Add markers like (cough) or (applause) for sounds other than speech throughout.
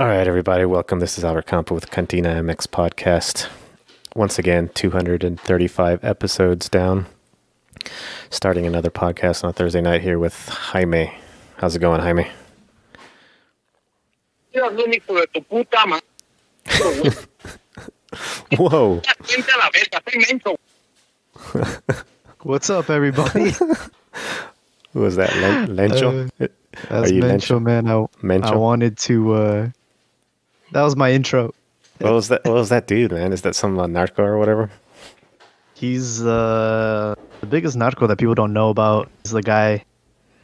All right, everybody, welcome. This is Albert Campo with Cantina MX podcast. Once again, 235 episodes down. Starting another podcast on a Thursday night here with Jaime. How's it going, Jaime? Dios, un hijo de tu puta madre. (laughs) Whoa. Vente a la verga, estoy menso. (laughs) What's up, everybody? Who was that? Len- Lencho? Uh, That's Are you Mencho, man. I, Mencho? I wanted to. uh That was my intro. what was that? What was that dude, man? Is that some uh, narco or whatever? He's uh, the biggest narco that people don't know about. He's the guy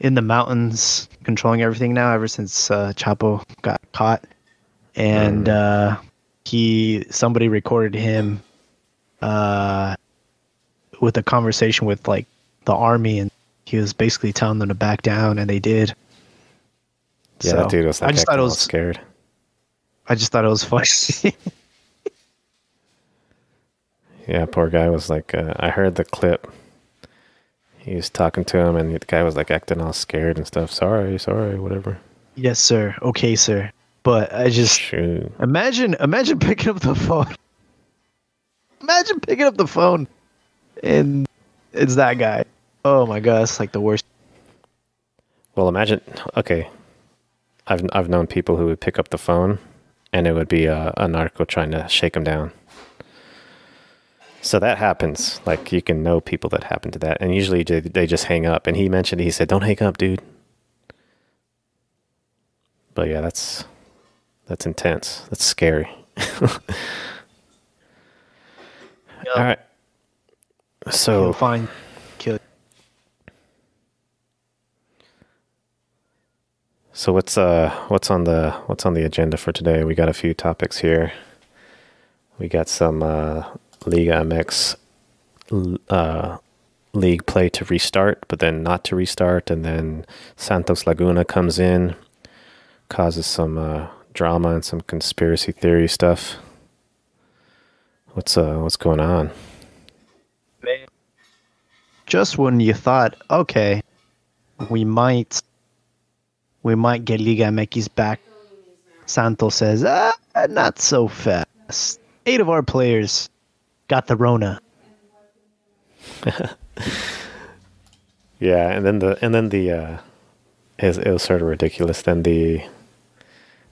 in the mountains controlling everything now. Ever since uh, Chapo got caught, and uh, he somebody recorded him uh, with a conversation with like the army, and he was basically telling them to back down, and they did. Yeah, So, that dude was like I just thought it was. scared. I just thought it was funny. (laughs) Yeah, poor guy was like, uh, I heard the clip. He was talking to him, and the guy was like acting all scared and stuff. Sorry, sorry, whatever. yes, sir. Okay, sir. But I just Shoot. imagine imagine picking up the phone. Imagine picking up the phone and it's that guy. Oh my god, it's like the worst. Well, imagine. Okay, I've I've known people who would pick up the phone, and it would be a, a narco trying to shake him down. So that happens. Like you can know people that happen to that, and usually they, they just hang up. And he mentioned he said, "Don't hang up, dude." But yeah, that's that's intense. That's scary. (laughs) All right. So find kill. So what's uh what's on the what's on the agenda for today? We got a few topics here. We got some uh, Liga MX uh, league play to restart, but then not to restart, and then Santos Laguna comes in, causes some uh, drama and some conspiracy theory stuff. What's uh what's going on? Just when you thought, okay, we might we might get Liga MX back, Santos says, ah, not so fast. Eight of our players got the Rona. (laughs) Yeah, and then the and then the uh, is it was sort of ridiculous. Then the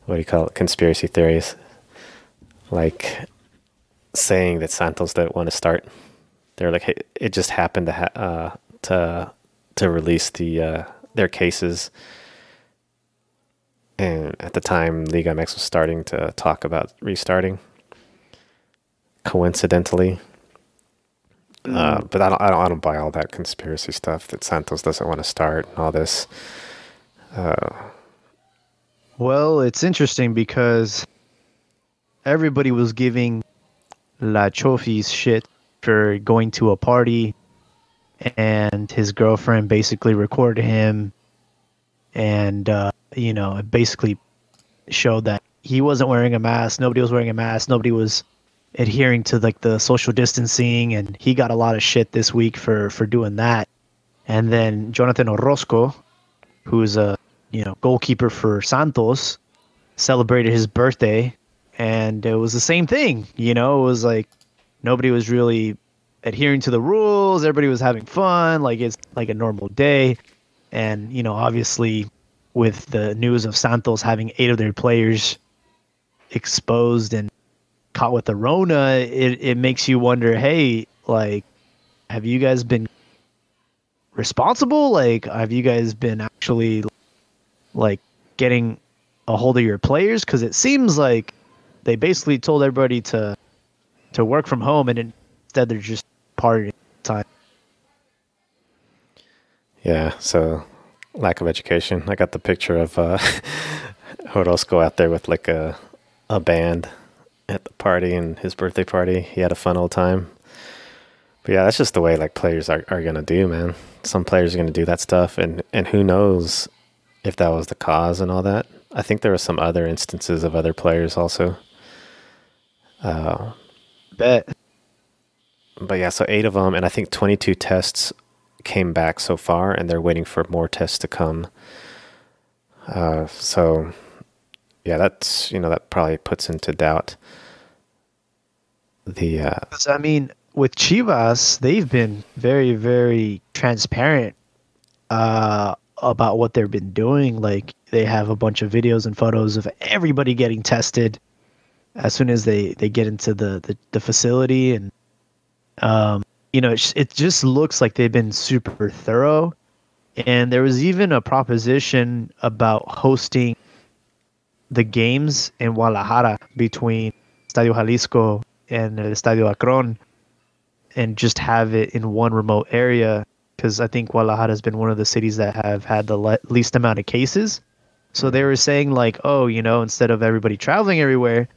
what do you call it? Conspiracy theories, like saying that Santos didn't want to start. They're like, hey, it just happened to ha- uh, to to release the uh, their cases, and at the time, Liga MX was starting to talk about restarting. Coincidentally, uh, but I don't, I don't, I don't buy all that conspiracy stuff that Santos doesn't want to start and all this. Well, it's interesting because everybody was giving La Chofis shit for going to a party, and his girlfriend basically recorded him, and uh, you know, it basically showed that he wasn't wearing a mask. Nobody was wearing a mask. Nobody was adhering to like the social distancing, and he got a lot of shit this week for for doing that. And then Jonathan Orozco, who's a you know goalkeeper for Santos, celebrated his birthday, and it was the same thing. You know, it was like nobody was really adhering to the rules. Everybody was having fun, like it's like a normal day. And you know, obviously, with the news of Santos having eight of their players exposed and caught with the Rona, it it makes you wonder, hey, like, have you guys been responsible? Like, have you guys been actually like getting a hold of your players? Because it seems like they basically told everybody to to work from home, and instead they're just partying time. Yeah, so lack of education. I got the picture of uh, (laughs) Orozco out there with like a a band at the party and his birthday party. He had a fun old time. But yeah, that's just the way like players are, are gonna do, man. Some players are gonna do that stuff, and and who knows if that was the cause and all that. I think there were some other instances of other players also. Uh, Bet. but yeah, so eight of them, and I think 22 tests came back so far, and they're waiting for more tests to come. Uh, so yeah, that's you know that probably puts into doubt the uh, I mean, with Chivas, they've been very, very transparent uh, about what they've been doing. Like they have a bunch of videos and photos of everybody getting tested as soon as they they get into the the, the facility, and um, you know, it's, it just looks like they've been super thorough. And there was even a proposition about hosting the games in Guadalajara between Estadio Jalisco and el Estadio Akron and just have it in one remote area because I think Guadalajara has been one of the cities that have had the le- least amount of cases. So they were saying like, oh, you know, instead of everybody traveling everywhere,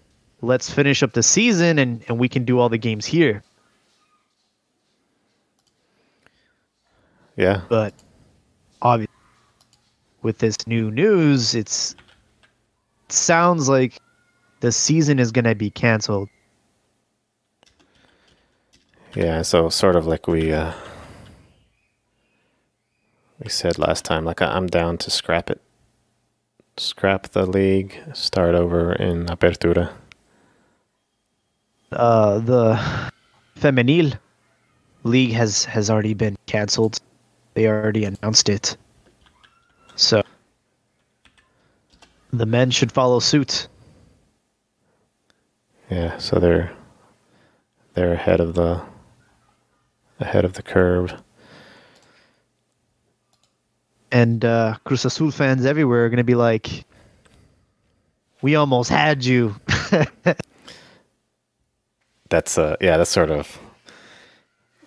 let's finish up the season and, and we can do all the games here. Yeah But obviously, with this new news, it's it sounds like the season is gonna be canceled. yeah. So sort of like we uh, we said last time, like I'm down to scrap it, scrap the league, start over in Apertura. uh, the femenil league has has already been canceled. They already announced it. So the men should follow suit. Yeah, so they're they're ahead of the ahead of the curve. And uh, Cruz Azul fans everywhere are going to be like, "We almost had you." (laughs) That's uh yeah, that's sort of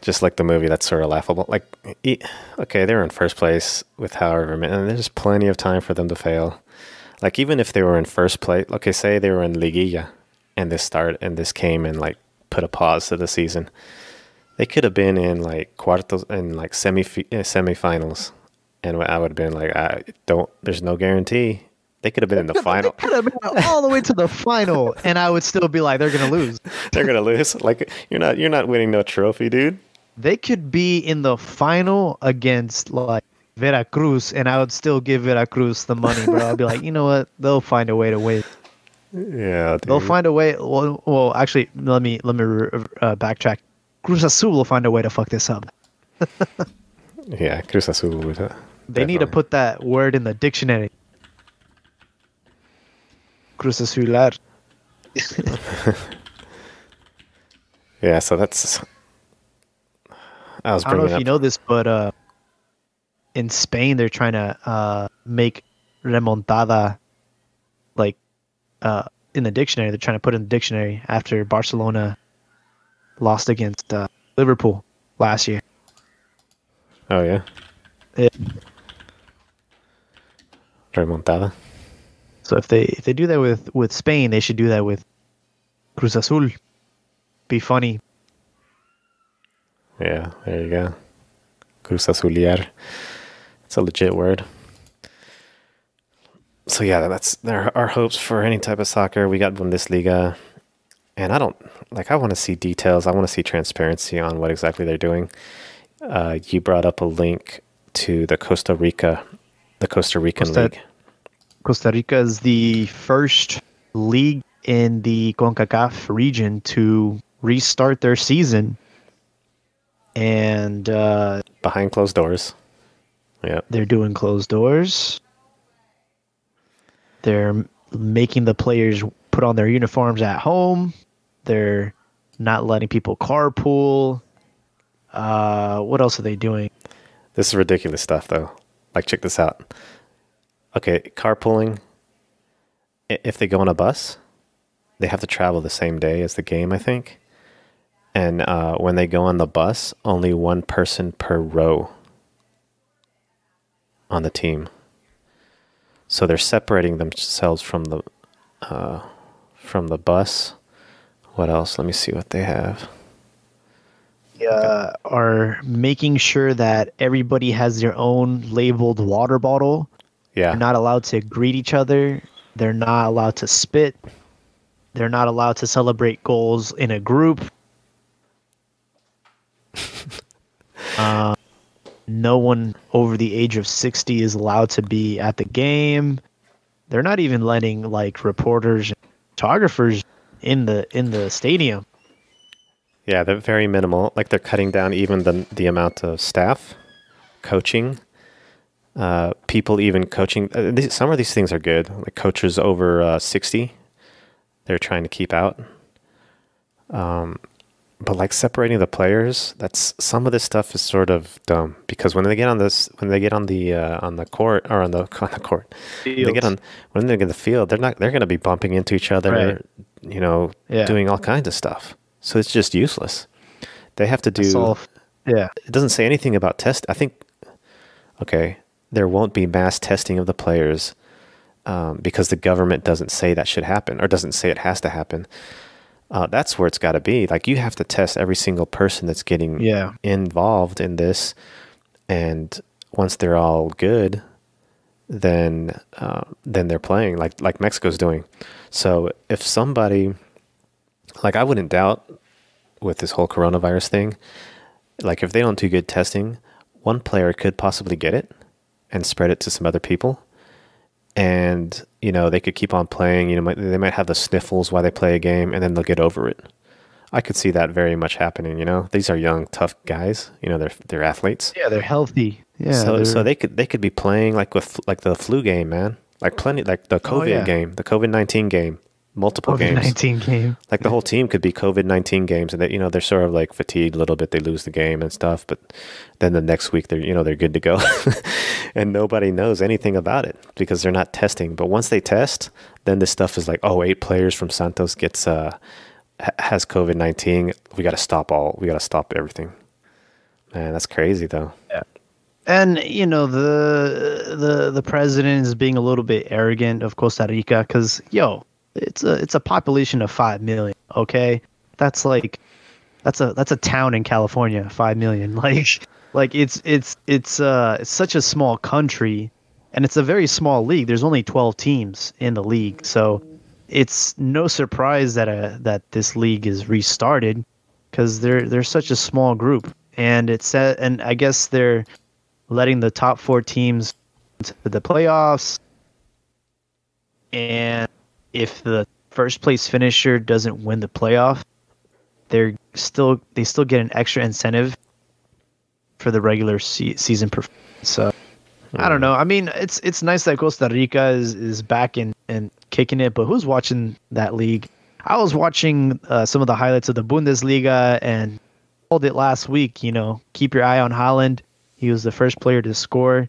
just like the movie. That's sort of laughable. Like, okay, they're in first place with however many, and there's plenty of time for them to fail. Like even if they were in first place, okay, say they were in Liguilla, and this start and this came and like put a pause to the season. They could have been in like cuartos and like semi uh, semifinals, and I would have been like, I don't. There's no guarantee. They could have been in the final. Could have been (laughs) all the way to the final, and I would still be like, "They're to lose." (laughs) They're gonna lose. Like you're not. You're not winning no trophy, dude. They could be in the final against like Veracruz, and I would still give Veracruz the money, bro. I'd be like, you know what? They'll find a way to win. Yeah, dude. They'll find a way. Well, well actually, let me let me uh, backtrack. Cruz Azul will find a way to fuck this up. (laughs) Yeah, Cruz Azul would. Uh, They need to put that word in the dictionary. Cruz Azular. (laughs) Yeah, so that's. I was I don't know if you know this, but uh, in Spain they're trying to uh, make remontada like uh, in the dictionary. They're trying to put in the dictionary after Barcelona lost against uh, Liverpool last year. Oh yeah, Yeah. remontada. So if they if they do that with with Spain, they should do that with Cruz Azul. Be funny. Yeah, there you go. Cruz Azuliar. It's a legit word. So yeah, that's there are hopes for any type of soccer. We got Bundesliga, and I don't like. I want to see details. I want to see transparency on what exactly they're doing. Uh, you brought up a link to the Costa Rica, the Costa Rican Costa- league. Costa Rica is the first league in the CONCACAF region to restart their season. And uh, behind closed doors. Yeah, they're doing closed doors. They're making the players put on their uniforms at home. They're not letting people carpool. Uh, what else are they doing? this is ridiculous stuff though. Like, check this out. Okay, carpooling. If they go on a bus, they have to travel the same day as the game, I think. And uh, when they go on the bus, only one person per row on the team. So they're separating themselves from the uh, from the bus. What else? Let me see what they have. uh, are making sure that everybody has their own labeled water bottle. Yeah, They're not allowed to greet each other. They're not allowed to spit. They're not allowed to celebrate goals in a group. (laughs) uh, no one over the age of 60 is allowed to be at the game. they're not even letting like reporters, and photographers in the in the stadium. Yeah, they're very minimal. Like they're cutting down even the the amount of staff, coaching, uh, people even coaching. Uh, these, some of these things are good. Like coaches over uh, sixty, they're trying to keep out. Um, like separating the players, that's some of this stuff is sort of dumb because when they get on this, when they get on the uh, on the court or on the (laughs) on the court, when they get on when they get in the field, they're not they're going to be bumping into each other, Right. you know, Yeah. doing all kinds of stuff. So it's just useless. They have to do. All- yeah, it doesn't say anything about test. I think, okay, there won't be mass testing of the players um, because the government doesn't say that should happen or doesn't say it has to happen. Uh, that's where it's got to be. Like you have to test every single person that's getting Yeah. involved in this, and once they're all good, then uh, then they're playing like like Mexico's doing. So if somebody, like I wouldn't doubt with this whole coronavirus thing, like if they don't do good testing, one player could possibly get it and spread it to some other people. And you know they could keep on playing. You know might, they might have the sniffles while they play a game, and then they'll get over it. I could see that very much happening. You know, these are young, tough guys. You know, they're they're athletes. yeah, they're healthy. Yeah, so so they're- they could they could be playing like with like the flu game, man. Like plenty like the oh, COVID Oh, yeah. game, the COVID nineteen game, multiple COVID games. nineteen game. (laughs) Like the whole team could be COVID nineteen games, and that you know they're sort of like fatigued a little bit. They lose the game and stuff, but then the next week they're you know they're good to go, (laughs) and nobody knows anything about it because they're not testing. But once they test, then this stuff is like, oh, eight players from Santos gets uh has COVID nineteen. We got to stop all. We got to stop everything. Man, that's crazy though. Yeah And you know the the the president is being a little bit arrogant of Costa Rica because yo, it's a it's a population of five million. Okay, that's like that's a that's a town in California. Five million. (laughs) Like like it's it's it's uh it's such a small country, and it's a very small league. There's only twelve teams in the league, so it's no surprise that uh that this league is restarted because they're they're such a small group, and it's and I guess they're letting the top four teams into the playoffs. And if the first place finisher doesn't win the playoff, they're still they still get an extra incentive for the regular se- season performance. So I don't know. I mean, it's it's nice that Costa Rica is, is back and and kicking it, but who's watching that league? I was watching uh, some of the highlights of the Bundesliga and told it last week. You know, keep your eye on Haaland. He was the first player to score,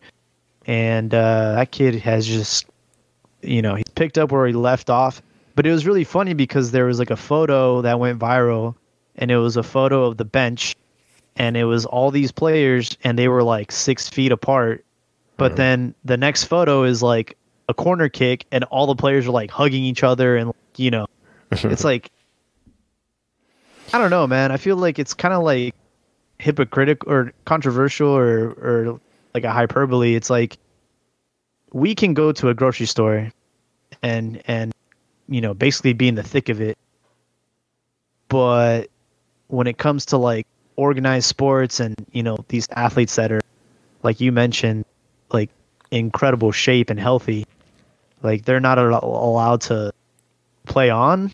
and uh, that kid has just, you know, he's picked up where he left off. But it was really funny because there was like a photo that went viral, and it was a photo of the bench, and it was all these players, and they were like six feet apart. But then the next photo is like a corner kick, and all the players are like hugging each other, and you know, (laughs) it's like I don't know, man. I feel like it's kind of like hypocritical or controversial or or like a hyperbole. It's like we can go to a grocery store and and you know basically be in the thick of it, but when it comes to like organized sports and you know these athletes that are like you mentioned like incredible shape and healthy like they're not al- allowed to play on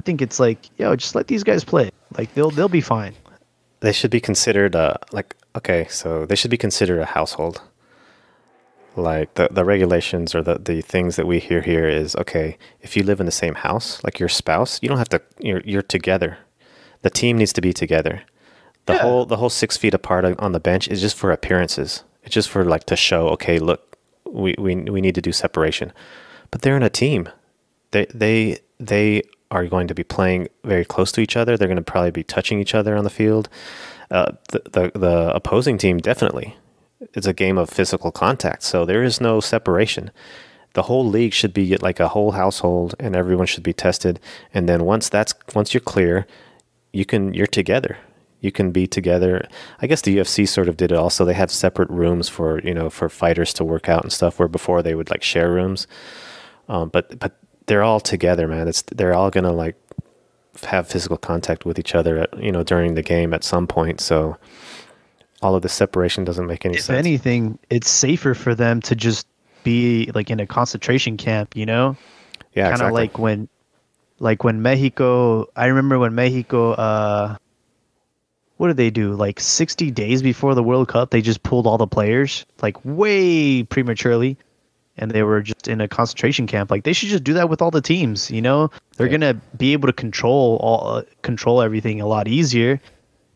i think it's like yo just let these guys play. Like they'll they'll be fine. They should be considered uh like okay so they should be considered a household like the, the regulations or the, the things that we hear here is okay if you live in the same house like your spouse you don't have to you're, you're together the team needs to be together the Yeah. whole the whole six feet apart on- the bench is just for appearances it's just for like to show okay look we, we, we need to do separation but they're in a team they they they are going to be playing very close to each other. They're going to probably be touching each other on the field. Uh, the, the the opposing team definitely. It's a game of physical contact, so there is no separation. The whole league should be like a whole household, and everyone should be tested. And then once that's once you're clear, you can you're together. You can be together. I guess the UFC sort of did it also. They have separate rooms for you know for fighters to work out and stuff. Where before they would like share rooms um, but but they're all together, man. It's they're all gonna like have physical contact with each other, at, you know, during the game at some point. So all of the separation doesn't make any if sense. If anything it's safer for them to just be like in a concentration camp, you know? Yeah, kind of exactly. like when like when Mexico I remember when Mexico uh what did they do? Like 60 days before the World Cup, they just pulled all the players like way prematurely and they were just in a concentration camp. Like they should just do that with all the teams, you know? They're Yeah. going to be able to control all uh, control everything a lot easier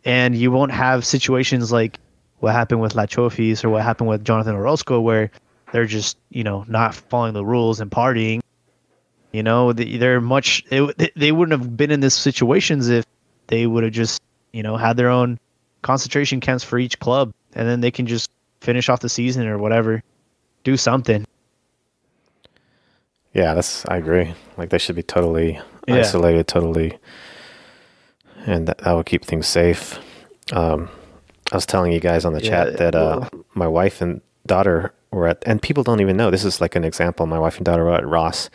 and you won't have situations like what happened with La Chofis or what happened with Jonathan Orozco where they're just, you know, not following the rules and partying you know, they're much. They, they wouldn't have been in these situations if they would have just, you know, had their own concentration camps for each club, and then they can just finish off the season or whatever, do something. Yeah, that's I agree. Like they should be totally Yeah. isolated, totally, and that, that would keep things safe. Um, I was telling you guys on the Yeah, chat that uh, my wife and daughter were at, and people don't even know. This is like an example. My wife and daughter were at Ross,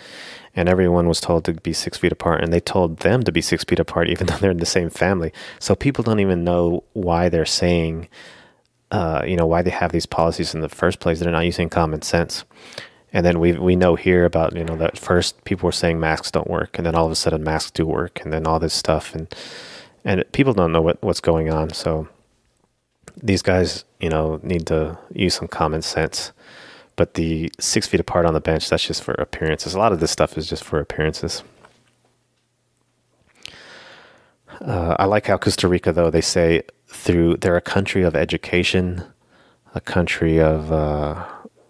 and everyone was told to be six feet apart, and they told them to be six feet apart, (laughs) even though they're in the same family. So people don't even know why they're saying, uh, you know, why they have these policies in the first place. They're not using common sense. And then we we know here about you know that first people were saying masks don't work, and then all of a sudden masks do work, and then all this stuff, and and people don't know what what's going on. So these guys, you know, need to use some common sense. But the six feet apart on the bench, that's just for appearances. A lot of this stuff is just for appearances. Uh, I like how Costa Rica, though, they say through they're a country of education, a country of uh,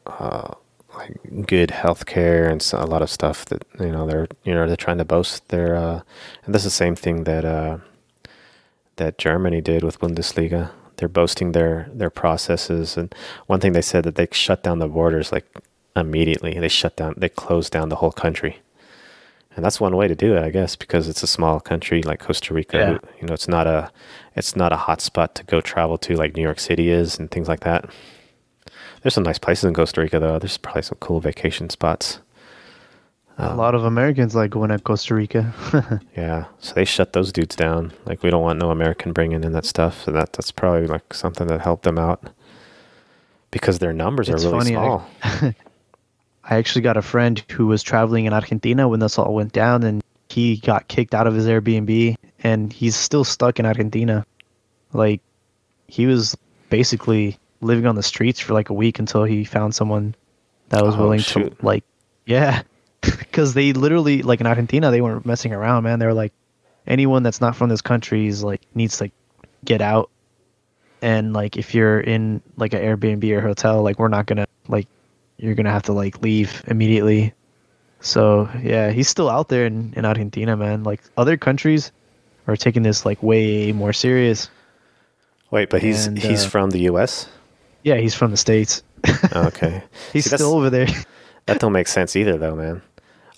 uh, like good health care and a lot of stuff that you know they're you know they're trying to boast their uh, and this is the same thing that uh, that Germany did with Bundesliga. They're boasting their their processes and one thing they said that they shut down the borders like immediately. They shut down they closed down the whole country. And that's one way to do it, I guess, because it's a small country like Costa Rica. Yeah. You know, it's not a it's not a hot spot to go travel to like New York City is and things like that. There's some nice places in Costa Rica though. There's probably some cool vacation spots. A um, lot of Americans like going to Costa Rica. (laughs) Yeah, so they shut those dudes down. Like we don't want no American bringing in that stuff. So that that's probably like something that helped them out because their numbers It's are really funny, I- small. (laughs) I actually got a friend who was traveling in Argentina when this all went down, and he got kicked out of his Airbnb, and he's still stuck in Argentina. Like, he was basically living on the streets for like a week until he found someone that was Oh, willing shoot. to, like, yeah, (laughs) because they literally, like in Argentina, they weren't messing around, man. They were like, anyone that's not from this country is like needs to get out. And like, if you're in like an Airbnb or hotel, like, we're not gonna like you're gonna have to like leave immediately. So yeah, he's still out there in, in Argentina, man. Like other countries are taking this like way more serious. Wait, but he's And, he's uh, from the U.S. Yeah, he's from the states. (laughs) Oh, okay, he's See, still over there. that don't make sense either, though, man.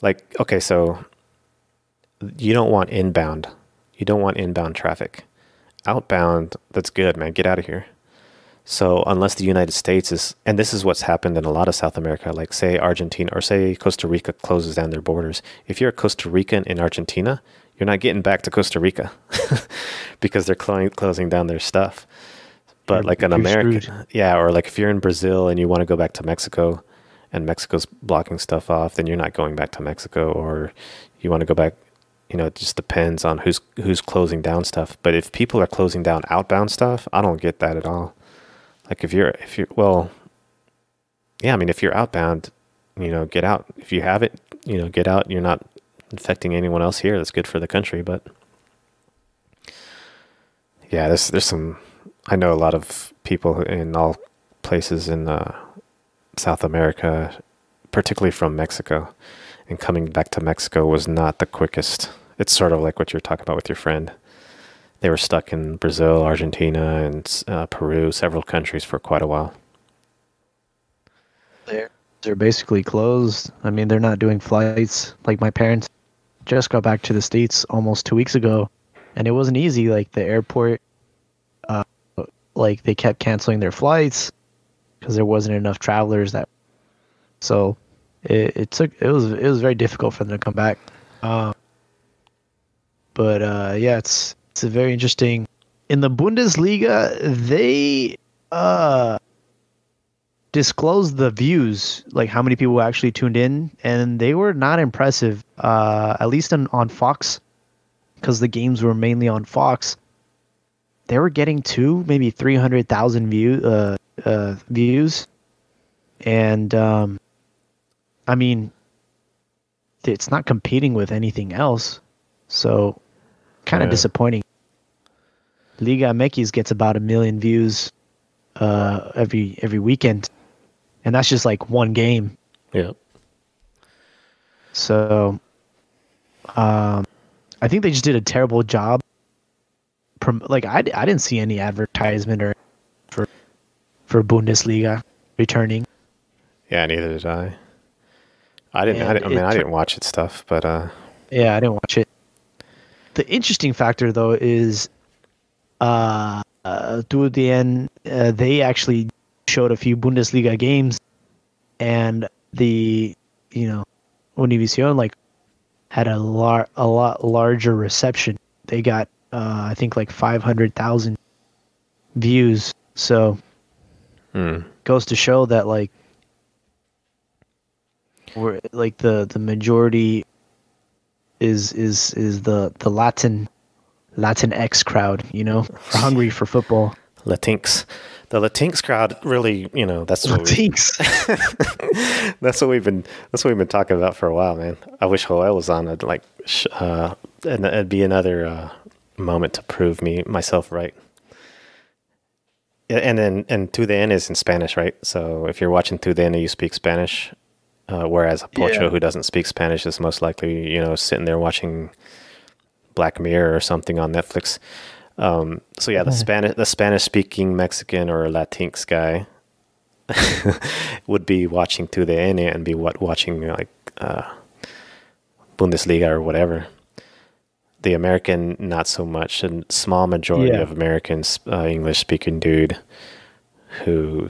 Like, okay, so you don't want inbound. You don't want inbound traffic. Outbound, that's good, man. Get out of here. So unless the United States is, and this is what's happened in a lot of South America, like say Argentina or say Costa Rica closes down their borders. If you're a Costa Rican in Argentina, you're not getting back to Costa Rica (laughs) because they're clo- closing down their stuff. But You're- like an American, screwed. yeah, or like if you're in Brazil and you want to go back to Mexico, and Mexico's blocking stuff off, then you're not going back to Mexico, or you want to go back. You know, it just depends on who's who's closing down stuff. But if people are closing down outbound stuff, I don't get that at all. Like if you're if you're well, yeah, I mean if you're outbound, you know, get out. If you have it, you know, get out. You're not infecting anyone else here. That's good for the country, but yeah, there's there's some. I know a lot of people in all places in uh, South America, particularly from Mexico, and coming back to Mexico was not the quickest. It's sort of like what you're talking about with your friend. They were stuck in Brazil, Argentina, and uh, Peru, several countries for quite a while. They're they're basically closed. I mean, they're not doing flights. Like my parents just got back to the states almost two weeks ago, and it wasn't easy. Like the airport, uh, like they kept canceling their flights because there wasn't enough travelers. That so it, it took it was it was very difficult for them to come back. Um, but uh, yeah, it's it's a very interesting. In the Bundesliga, they uh disclosed the views, like how many people actually tuned in, and they were not impressive. Uh, at least on, on Fox, because the games were mainly on Fox. They were getting two, maybe three hundred thousand view uh, uh, views, and um, I mean, it's not competing with anything else, so kind of Yeah. disappointing. Liga MX gets about a million views uh, every every weekend, and that's just like one game. Yeah. So, um, I think they just did a terrible job. Prom- like I, I didn't see any advertisement or for for Bundesliga returning. Yeah, neither did I. I didn't. I, didn't I mean, I didn't watch it stuff, but uh, Yeah, I didn't watch it. The interesting factor though is, uh, uh TUDN, uh, they actually showed a few Bundesliga games, and the you know, Univision like had a lar- a lot larger reception. They got uh, I think like five hundred thousand views. So hmm. goes to show that like we're like the the majority is is is the the Latin Latin X crowd, you know, are (laughs) hungry for football. Latinx. The Latinx crowd really, you know, that's what We, (laughs) that's what we've been that's what we've been talking about for a while, man. I wish Joel was on it, like, uh, and it'd be another uh, moment to prove me myself right. And then and TUDN is in Spanish, right? So if you're watching TUDN you speak Spanish, uh, whereas a Pocho Yeah. who doesn't speak Spanish is most likely, you know, sitting there watching Black Mirror or something on Netflix. Um, so yeah, the Spanish the Spanish speaking Mexican or Latinx guy (laughs) would be watching TUDN and be what watching like uh, Bundesliga or whatever. The American, not so much. A small majority Yeah. of Americans, uh, English speaking dude who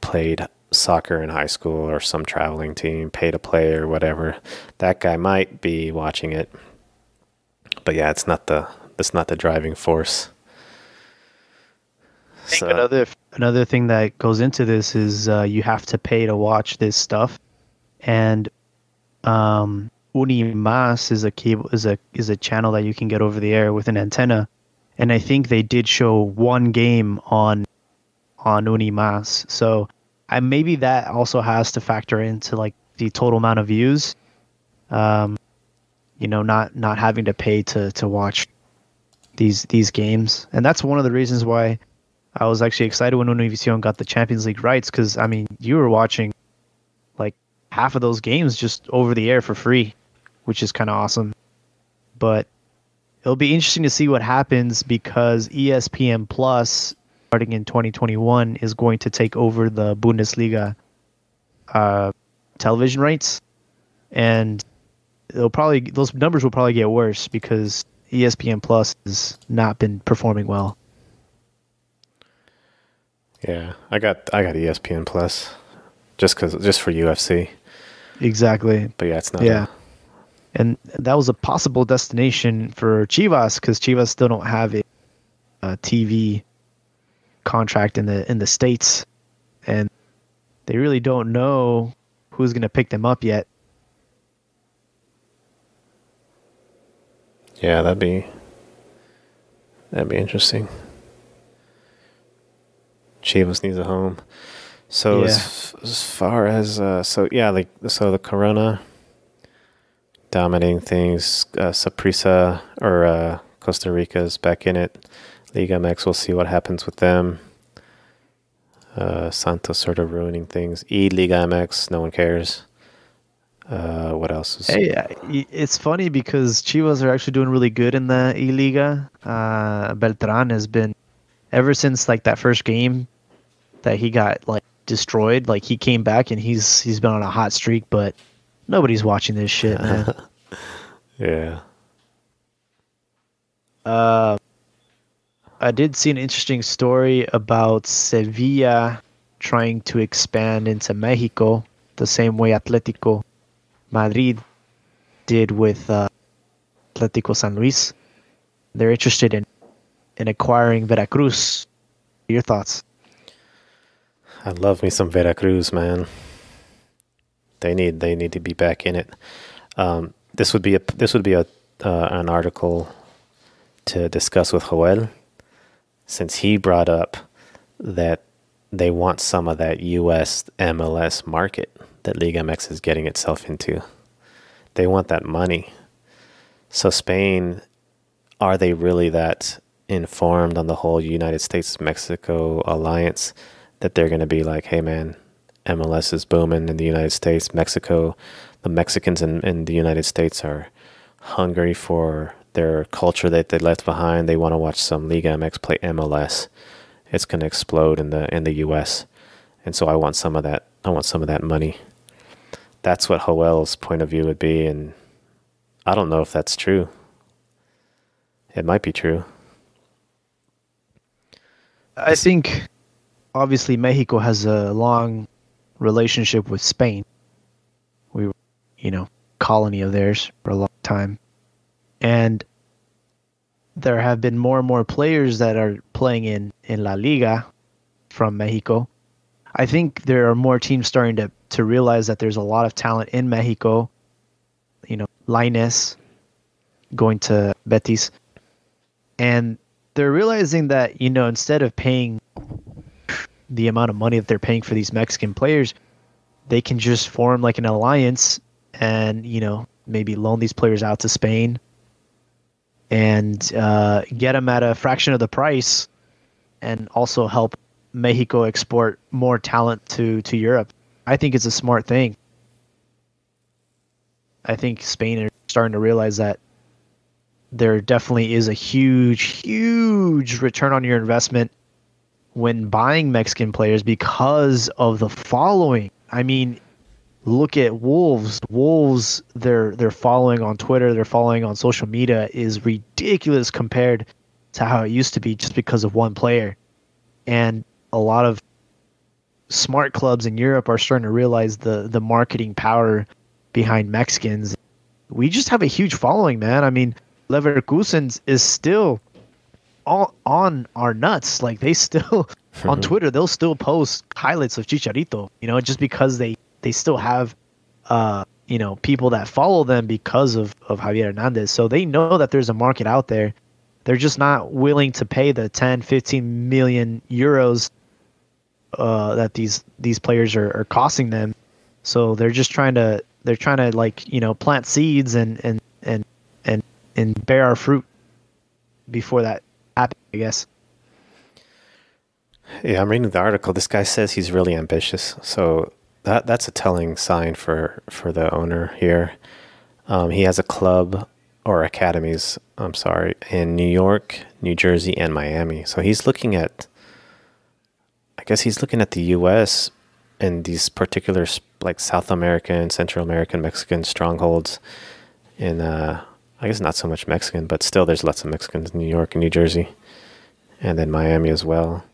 played soccer in high school or some traveling team, pay to play or whatever. That guy might be watching it, but yeah, it's not the it's not the driving force. I think So- another another thing that goes into this is uh, you have to pay to watch this stuff, and um, Unimas is a cable is a is a channel that you can get over the air with an antenna, and I think they did show one game on on Unimas, so I maybe that also has to factor into like the total amount of views. Um, you know, not not having to pay to to watch these these games, and that's one of the reasons why. I was actually excited when Univision got the Champions League rights because I mean you were watching like half of those games just over the air for free, which is kind of awesome. But it'll be interesting to see what happens because ESPN Plus starting in 2021 is going to take over the Bundesliga uh, television rights, and it'll probably those numbers will probably get worse because ESPN Plus has not been performing well. Yeah, I got I got ESPN Plus, just cause just for UFC. Exactly. But yeah, it's not. Yeah. And that was a possible destination for Chivas because Chivas still don't have a, a TV contract in the in the states, and they really don't know who's going to pick them up yet. Yeah, that'd be that'd be interesting. Chivas needs a home. So as, as far as uh, so yeah, like so the Corona dominating things. Uh, Saprissa or uh, Costa is back in it. Liga MX, we'll see what happens with them. Uh, Santos sort of ruining things. E Liga MX, no one cares. Uh, what else is? Hey, it's funny because Chivas are actually doing really good in the E Liga. Uh, Beltran has been ever since like that first game that he got like destroyed. Like he came back and he's he's been on a hot streak, but nobody's watching this shit, (laughs) man. Yeah. Uh, I did see an interesting story about Sevilla trying to expand into Mexico the same way Atletico Madrid did with uh, Atletico San Luis. They're interested in in acquiring Veracruz. Your thoughts? I love me some Veracruz, man. They need they need to be back in it. Um, this would be a this would be a uh, an article to discuss with Joel, since he brought up that they want some of that U.S. MLS market that Liga MX is getting itself into. They want that money. So Spain, are they really that informed on the whole United States Mexico alliance that they're going to be like, hey man, MLS is booming in the United States, Mexico, the Mexicans in, in the United States are hungry for their culture that they left behind. They want to watch some Liga MX play MLS. It's going to explode in the in the US. And so I want some of that I want some of that money. That's what Joel's point of view would be and I don't know if that's true. It might be true. I think obviously Mexico has a long relationship with Spain. We were, you know, colony of theirs for a long time. And there have been more and more players that are playing in, in La Liga from Mexico. I think there are more teams starting to, to realize that there's a lot of talent in Mexico. You know, Lainez going to Betis. And they're realizing that, you know, instead of paying the amount of money that they're paying for these Mexican players, they can just form like an alliance and, you know, maybe loan these players out to Spain and uh, get them at a fraction of the price and also help Mexico export more talent to, to Europe. I think it's a smart thing. I think Spain are starting to realize that there definitely is a huge, huge return on your investment when buying Mexican players because of the following. I mean, look at Wolves. Wolves, their their following on Twitter, their following on social media is ridiculous compared to how it used to be just because of one player. And a lot of smart clubs in Europe are starting to realize the the marketing power behind Mexicans. We just have a huge following, man. I mean, Leverkusen is still on on our nuts. Like they still (laughs) on Twitter, they'll still post highlights of Chicharito. You know, just because they they still have uh you know people that follow them because of of Javier Hernandez. So they know that there's a market out there. They're just not willing to pay the 10, 15 million euros uh, that these these players are, are costing them. So they're just trying to they're trying to like you know plant seeds and and and and and bear our fruit before that happens. I guess. Yeah, I'm reading the article. This guy says he's really ambitious. So that that's a telling sign for for the owner here. Um, he has a club or academies. I'm sorry, in New York, New Jersey, and Miami. So he's looking at. I guess he's looking at the U.S. and these particular like South American, Central American, Mexican strongholds. In uh, I guess not so much Mexican, but still there's lots of Mexicans in New York and New Jersey, and then Miami as well.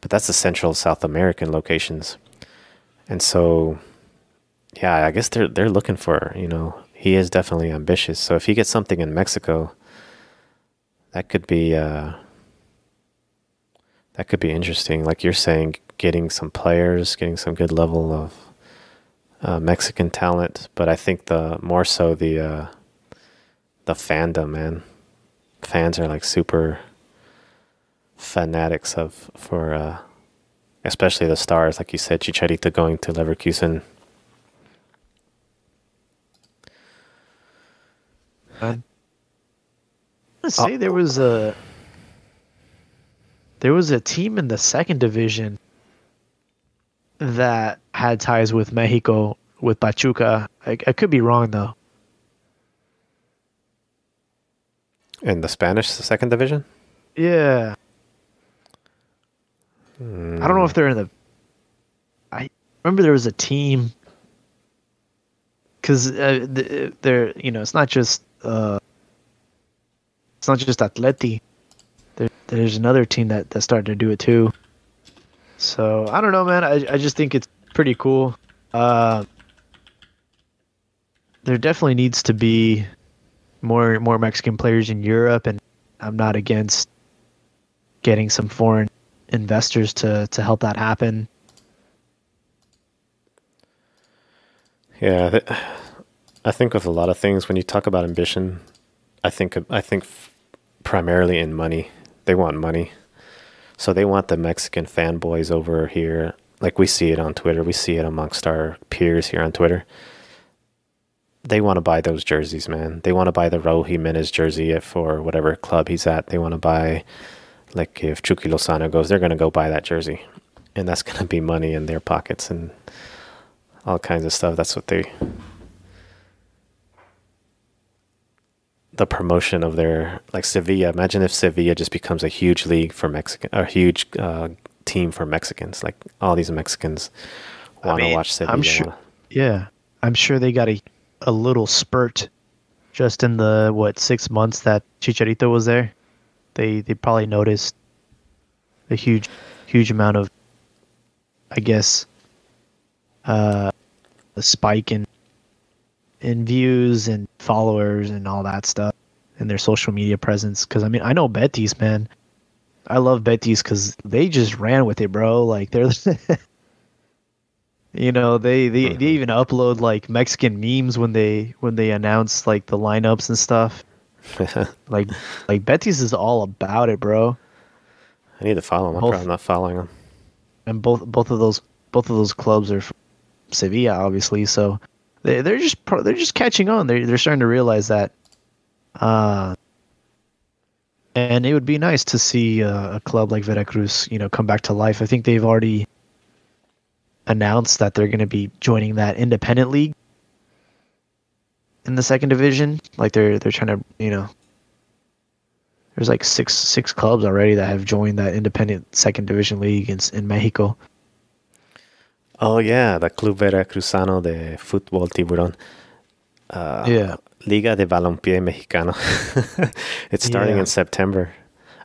But that's the Central South American locations. And so, yeah, I guess they're they're looking for you know he is definitely ambitious. So if he gets something in Mexico, that could be uh, that could be interesting. Like you're saying, getting some players, getting some good level of uh, Mexican talent. But I think the more so the uh, the fandom, man. Fans are like super fanatics of for. Uh, especially the stars, like you said, Chicharito going to Leverkusen. I say there was a there was a team in the second division that had ties with Mexico with Pachuca. I, I could be wrong though. In the Spanish second division? Yeah. I don't know if they're in the. I remember there was a team because uh, they're you know it's not just uh, it's not just Atleti. There, there's another team that that started to do it too. So I don't know, man. I I just think it's pretty cool. Uh, there definitely needs to be more more Mexican players in Europe, and I'm not against getting some foreign investors to to help that happen. Yeah, I think with a lot of things, when you talk about ambition, I think I think primarily in money. They want money, so they want the Mexican fanboys over here. Like we see it on Twitter, we see it amongst our peers here on Twitter they want to buy those jerseys, man. They want to buy the Raul Jimenez jersey for whatever club he's at. They want to buy, like if Chucky Lozano goes, they're going to go buy that jersey, and that's (laughs) going to be money in their pockets and all kinds of stuff. That's what they the promotion of their like Sevilla. Imagine if Sevilla just becomes a huge league for Mexican, a huge uh, team for Mexicans. Like all these Mexicans I want to mean, watch Sevilla. I'm sure. Yeah, I'm sure they got a a little spurt just in the what six months that Chicharito was there. They they probably noticed a huge huge amount of, I guess, uh, a spike in in views and followers and all that stuff and their social media presence. Because I mean, I know Betis, man. I love Betis because they just ran with it, bro. Like they're, (laughs) you know, they they, they even upload like Mexican memes when they when they announce like the lineups and stuff. (laughs) Like like Betis is all about it, bro. I need to follow them. I'm Both- probably not following them. and both both of those both of those clubs are from Sevilla, obviously. So they they're just pro- they're just catching on. They're they're starting to realize that. Uh, and it would be nice to see uh, a club like Veracruz, you know, come back to life. I think they've already announced that they're going to be joining that independent league in the second division. Like they're they're trying to, you know, there's like six six clubs already that have joined that independent second division league in in Mexico. Oh yeah, the Club Veracruzano de Fútbol Tiburón. Uh, yeah, Liga de Balompié Mexicano. (laughs) it's starting Yeah. in September.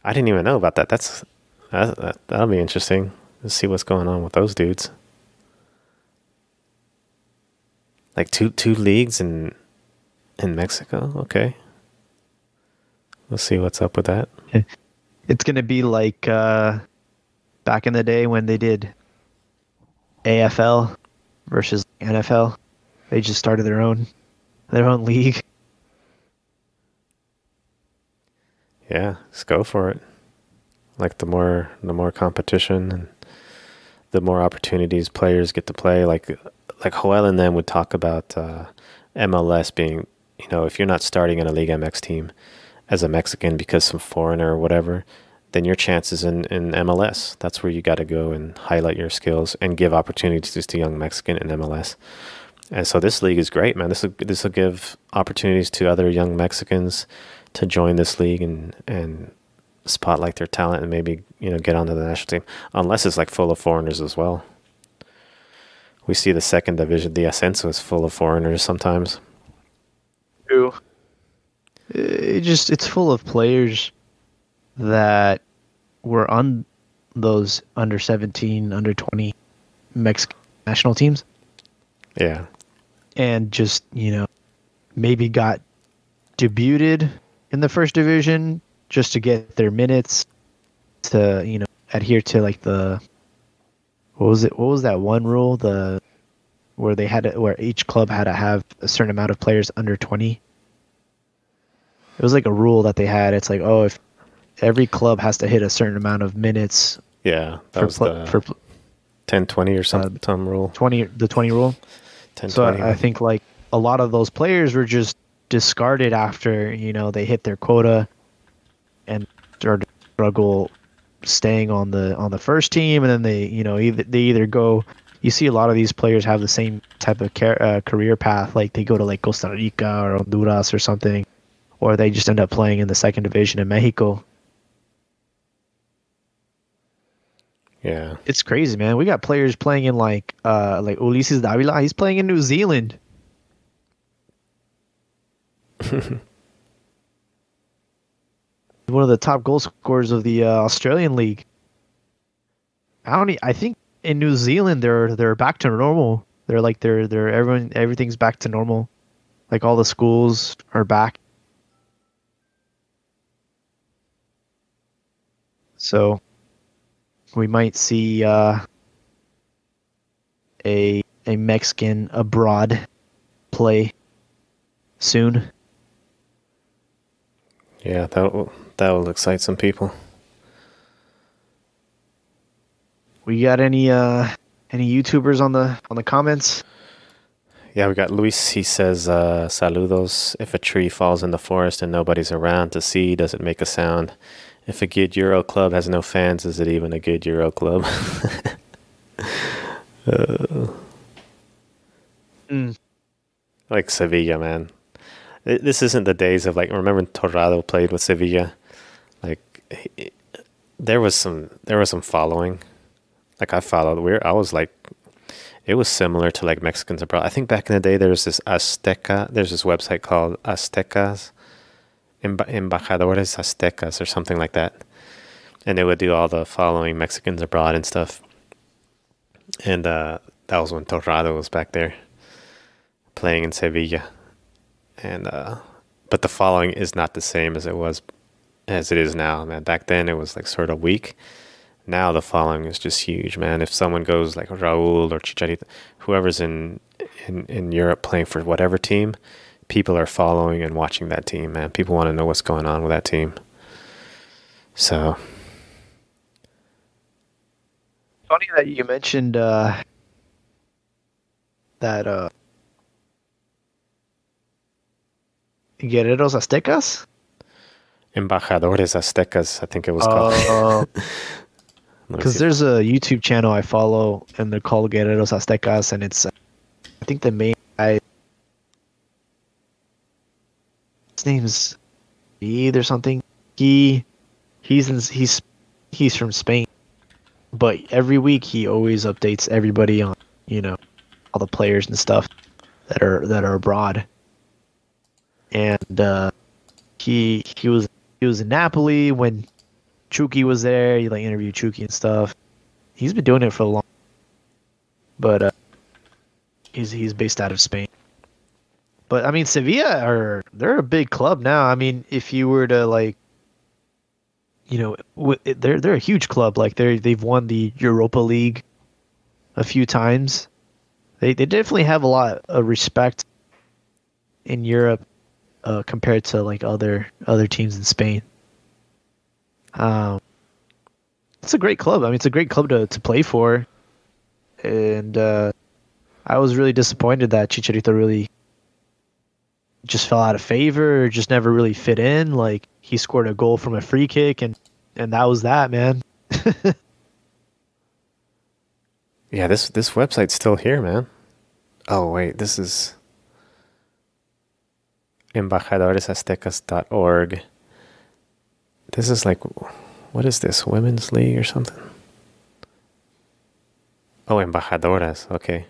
I didn't even know about that. That's that, that, that'll be interesting to see what's going on with those dudes. Like two two leagues in in Mexico. Okay, we'll see what's up with that. it's gonna be like uh, back in the day when they did AFL versus NFL. They just started their own their own league. Yeah, let's go for it. Like the more the more competition and the more opportunities players get to play. Like like Joel and them would talk about uh, MLS being, you know, if you're not starting in a Liga MX team as a Mexican because some foreigner or whatever, then your chances in, in MLS. That's where you got to go and highlight your skills and give opportunities to young Mexican in MLS. And so this league is great, man. This will this will give opportunities to other young Mexicans to join this league and and spotlight their talent and maybe you know get onto the national team. Unless it's like full of foreigners as well. We see the second division, the Ascenso is full of foreigners sometimes. True. It just it's full of players that were on those under 17, under 20 Mexican national teams Yeah, and just, you know, maybe got debuted in the first division just to get their minutes to, you know, adhere to like the what was it what was that one rule the where they had to, where each club had to have a certain amount of players under 20 it was like a rule that they had it's like oh if every club has to hit a certain amount of minutes yeah, that for was pl- the for pl- 10 20 or some uh, some rule. 20 the 20 rule 10 so 20. I, I think like a lot of those players were just discarded after you know they hit their quota and started to struggle staying on the on the first team and then they you know either they either go you see a lot of these players have the same type of car, uh, career path like they go to like Costa Rica or Honduras or something or they just end up playing in the second division in Mexico. Yeah. it's crazy man. We got players playing in like uh like Ulises Davila. He's playing in New Zealand (laughs) one of the top goal scorers of the uh, Australian League. I don't. I think in New Zealand they're they're back to normal. They're like they're they're everyone everything's back to normal. Like all the schools are back. So we might see uh, a a Mexican abroad play soon. Yeah, that that will excite some people. We got any uh any YouTubers on the on the comments? Yeah, we got Luis. He says, uh, "Saludos. If a tree falls in the forest and nobody's around to see, does it make a sound? If a good Euro club has no fans, is it even a good Euro club?" (laughs) uh, Mm. like Sevilla, man. Th- This isn't the days of like. Remember when Torrado played with Sevilla? There was some there was some following. Like I followed. We I was like, it was similar to like Mexicans abroad. I think back in the day there was this Azteca. There's this website called Aztecas, Embajadores Aztecas or something like that, and they would do all the following Mexicans abroad and stuff. And uh, that was when Torrado was back there playing in Sevilla. And uh but the following is not the same as it was as it is now, man. Back then it was like sort of weak. Now the following is just huge, man. If someone goes like Raul or Chicharito, whoever's in in in Europe playing for whatever team, people are following and watching that team, man. People want to know what's going on with that team. So, Funny that you mentioned uh that uh Guerreros Aztecas? Embajadores Aztecas, I think it was called. Oh, (laughs) because see. there's a YouTube channel I follow, and they're called Guerreros Aztecas, and it's, uh, I think the main guy, his name's Eid or something. He, he's in, he's, he's from Spain, but every week he always updates everybody on, you know, all the players and stuff that are that are abroad. And uh, he he was he was in Napoli when Chucky was there. He like interviewed Chucky and stuff. He's been doing it for a long, but uh, he's he's based out of Spain. But I mean, Sevilla are they're a big club now. I mean, if you were to like, you know, w- they're they're a huge club. Like they they've won the Europa League a few times. They they definitely have a lot of respect in Europe uh, compared to like other other teams in Spain. Um, it's a great club. I mean, it's a great club to, to play for, and uh, I was really disappointed that Chicharito really just fell out of favor, or just never really fit in. Like he scored a goal from a free kick, and and that was that, man. (laughs) Yeah, this this website's still here, man. Oh wait, this is embajadoresaztecas.org. This is like what is this? Women's League or something? Oh, embajadoras. Okay.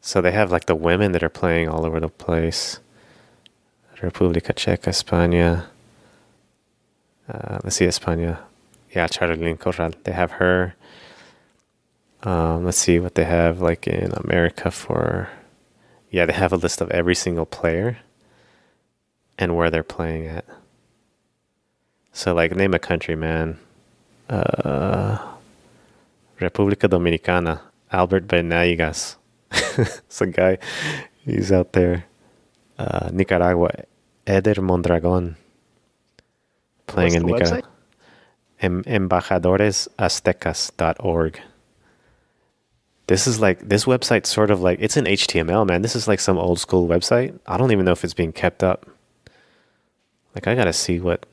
So they have like the women that are playing all over the place. República Checa, España. Uh, let's see, España. Yeah, Charlyn Corral. They have her. Um, let's see what they have like in America for. Yeah, they have a list of every single player and where they're playing at. So, like, name a country, man. Uh, República Dominicana, Albert Benavigas. (laughs) it's a guy. He's out there. Uh, Nicaragua, Eder Mondragon. Playing What's in Nicaragua. Em- embajadoresaztecas.org. This is like this website's sort of like it's an HTML, man. This is like some old school website. I don't even know if it's being kept up. Like I gotta see what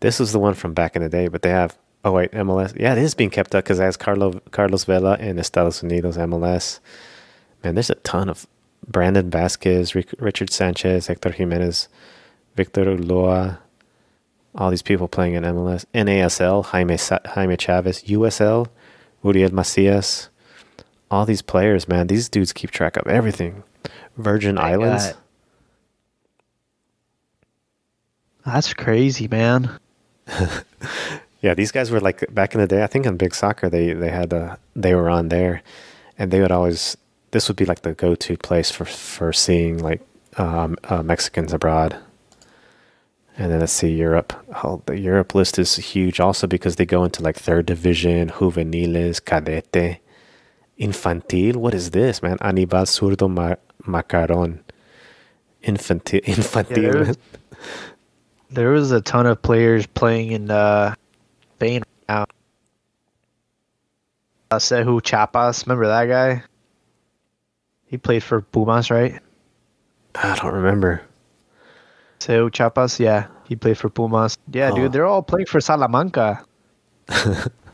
this is the one from back in the day, but they have oh wait MLS. Yeah, it is being kept up because it has Carlo Carlos Vela in Estados Unidos MLS. Man, there's a ton of Brandon Vasquez, Ric- Richard Sanchez, Hector Jimenez, Victor Ulloa, all these people playing in MLS, NASL, Jaime Jaime Chavez, USL, Uriel Macias, all these players, man. These dudes keep track of everything. Virgin Islands. That's crazy, man. (laughs) Yeah, these guys were like back in the day. I think in big soccer, they they had uh, they were on there, and they would always. This would be like the go-to place for for seeing like um, uh, Mexicans abroad. And then let's see Europe. Oh, the Europe list is huge also because they go into like third division, juveniles, cadete, Infantil? What is this, man? Anibal Zurdo Mar- Macaron. (laughs) Infantil. Infantil. there was- There was a ton of players playing in uh, Spain right now. Uh, Sehu Chapas, remember that guy? He played for Pumas, right? I don't remember. Sehu Chapas, yeah, he played for Pumas. Yeah, Oh. dude, they're all playing for Salamanca. (laughs)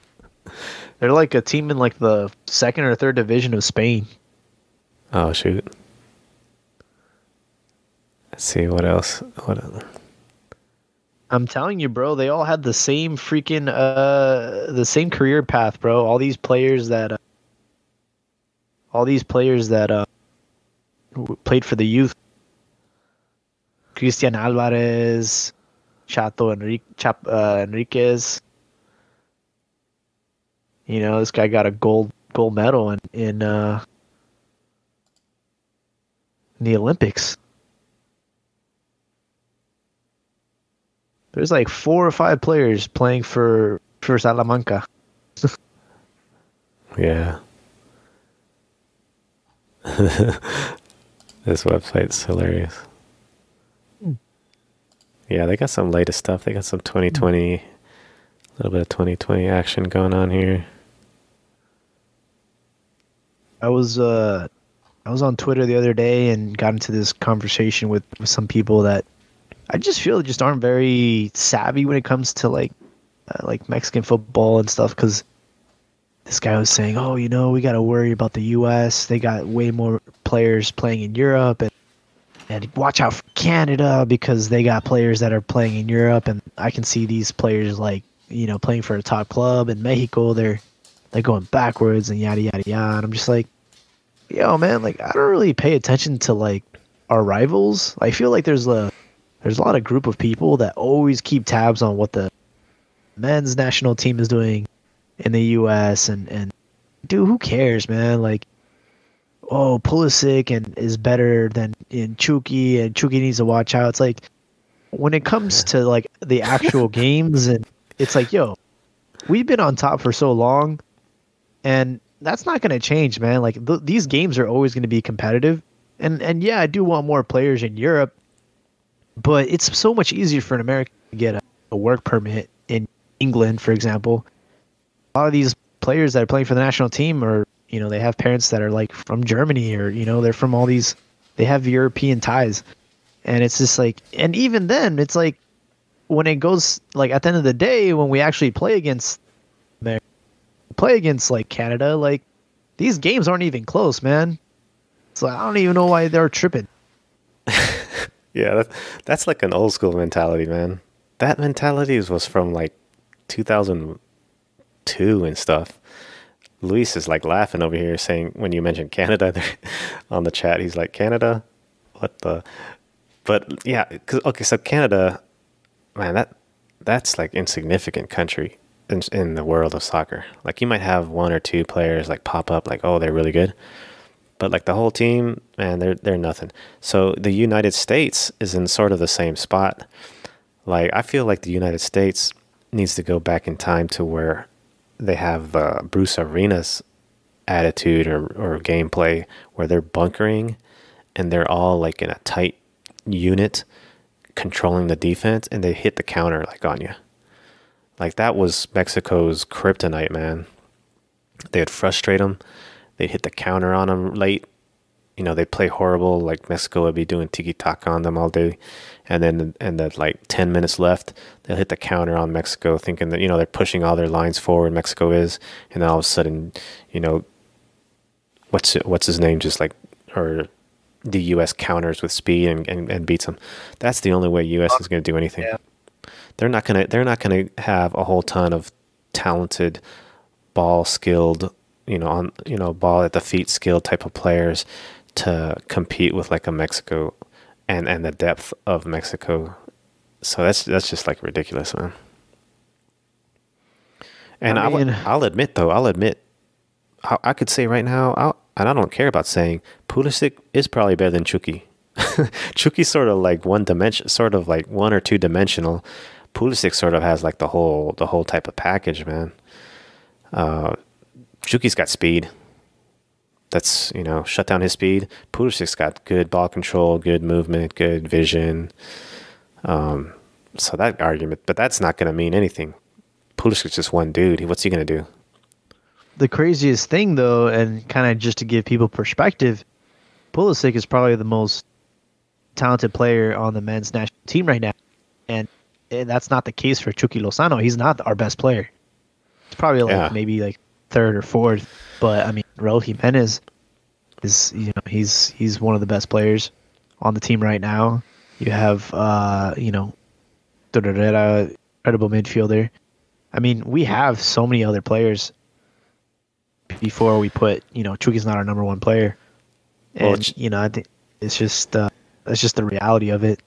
they're like a team in like the second or third division of Spain. Oh shoot. Let's see what else. What other? I'm telling you, bro, they all had the same freaking uh the same career path, bro. All these players that uh, all these players that uh played for the youth. Cristian Alvarez, Chato Enrique, Chap, uh, Enriquez. You know, this guy got a gold gold medal in in uh in the Olympics. There's like four or five players playing for for Salamanca. (laughs) Yeah. (laughs) this website's hilarious. Yeah, they got some latest stuff. They got some 2020, a little bit of 2020 action going on here. I was uh I was on Twitter the other day and got into this conversation with, with some people that I just feel just aren't very savvy when it comes to like uh, like Mexican football and stuff cuz this guy was saying, "Oh, you know, we got to worry about the US. They got way more players playing in Europe and and watch out for Canada because they got players that are playing in Europe and I can see these players like, you know, playing for a top club in Mexico, they're they're going backwards and yada yada yada. And I'm just like, yo, man, like I don't really pay attention to like our rivals. I feel like there's a there's a lot of group of people that always keep tabs on what the men's national team is doing in the U.S. and and dude, who cares, man? Like, oh, Pulisic and is better than in Chucky, and Chucky needs to watch out. It's like when it comes to like the actual (laughs) games, and it's like, yo, we've been on top for so long, and that's not going to change, man. Like th- these games are always going to be competitive, and and yeah, I do want more players in Europe, but it's so much easier for an American to get a, a work permit in England, for example. A lot of these players that are playing for the national team are, you know, they have parents that are like from Germany or you know they're from all these, they have European ties, and it's just like, and even then, it's like when it goes like at the end of the day when we actually play against play against like Canada, like these games aren't even close, man. So I don't even know why they're tripping. (laughs) Yeah, that, that's like an old school mentality, man. That mentality was from like 2002 and stuff. Luis is like laughing over here saying when you mentioned Canada (laughs) on the chat, he's like, Canada? What the? But yeah, cause, okay, so Canada, man, that that's like insignificant country in, in the world of soccer. Like you might have one or two players like pop up, like, oh, they're really good but like the whole team, man, they're they're nothing. So the United States is in sort of the same spot. Like I feel like the United States needs to go back in time to where they have uh, Bruce Arena's attitude or or gameplay where they're bunkering and they're all like in a tight unit controlling the defense and they hit the counter like on you. Like that was Mexico's kryptonite, man. They'd frustrate them. They'd hit the counter on them late. You know, they'd play horrible. Like Mexico would be doing tiki taka on them all day, and then and that like ten minutes left, they'll hit the counter on Mexico, thinking that you know they're pushing all their lines forward. Mexico is, and then all of a sudden, you know, what's what's his name? Just like or the U.S. counters with speed and, and, and beats them. That's the only way U.S. is going to do anything. Yeah. They're not gonna they're not gonna have a whole ton of talented, ball skilled, you know, on you know, ball at the feet skilled type of players to compete with like a Mexico and and the depth of Mexico. So that's that's just like ridiculous, man. And I, mean- I'll admit though, I'll admit, I, I could say right now, I'll, and I don't care about saying Pulisic is probably better than Chucky. (laughs) Chucky's sort of like one dimension, sort of like one or two dimensional. Pulisic sort of has like the whole the whole type of package, man. Uh, Chucky's got speed. that's you know shut down his speed. Pulisic's got good ball control, good movement, good vision. Um, so that argument, but that's not going to mean anything. Pulisic's just one dude. What's he going to do? The craziest thing, though, and kind of just to give people perspective, Pulisic is probably the most talented player on the men's national team right now, and that's not the case for Chucky Lozano. He's not our best player. It's probably like Yeah. maybe like third or fourth, but I mean, Raul Jimenez is you know he's he's one of the best players on the team right now. You have uh you know Herrera, incredible midfielder. I mean, we have so many other players before we put you know Chucky's not our number one player, and Ch- you know I think it's just uh, that's just the reality of it.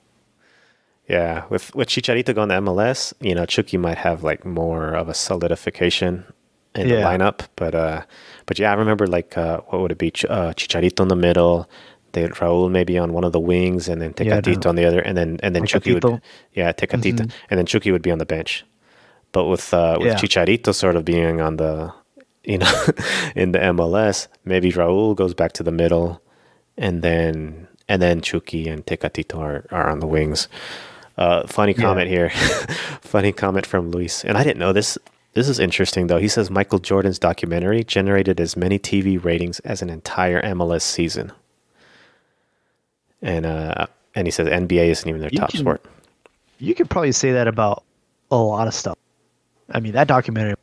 Yeah, with with Chicharito going to MLS, you know, Chucky might have like more of a solidification in the lineup. But uh, but yeah, I remember like uh, what would it be? Ch- uh, Chicharito in the middle, then Raúl maybe on one of the wings, and then Yeah, Tecatito no. on the other, and then and then Chucky would yeah Tecatito, Mhm. and then Chucky would be on the bench. But with uh, with Yeah. Chicharito sort of being on the you know (laughs) in the MLS, maybe Raúl goes back to the middle, and then and then Chucky and Tecatito are, are on the wings. Uh, funny Yeah. comment here. (laughs) funny comment from Luis. And I didn't know this. This is interesting though. He says Michael Jordan's documentary generated as many TV ratings as an entire MLS season. And uh, and he says NBA isn't even their You top can- sport. You could probably say that about a lot of stuff. I mean, that documentary.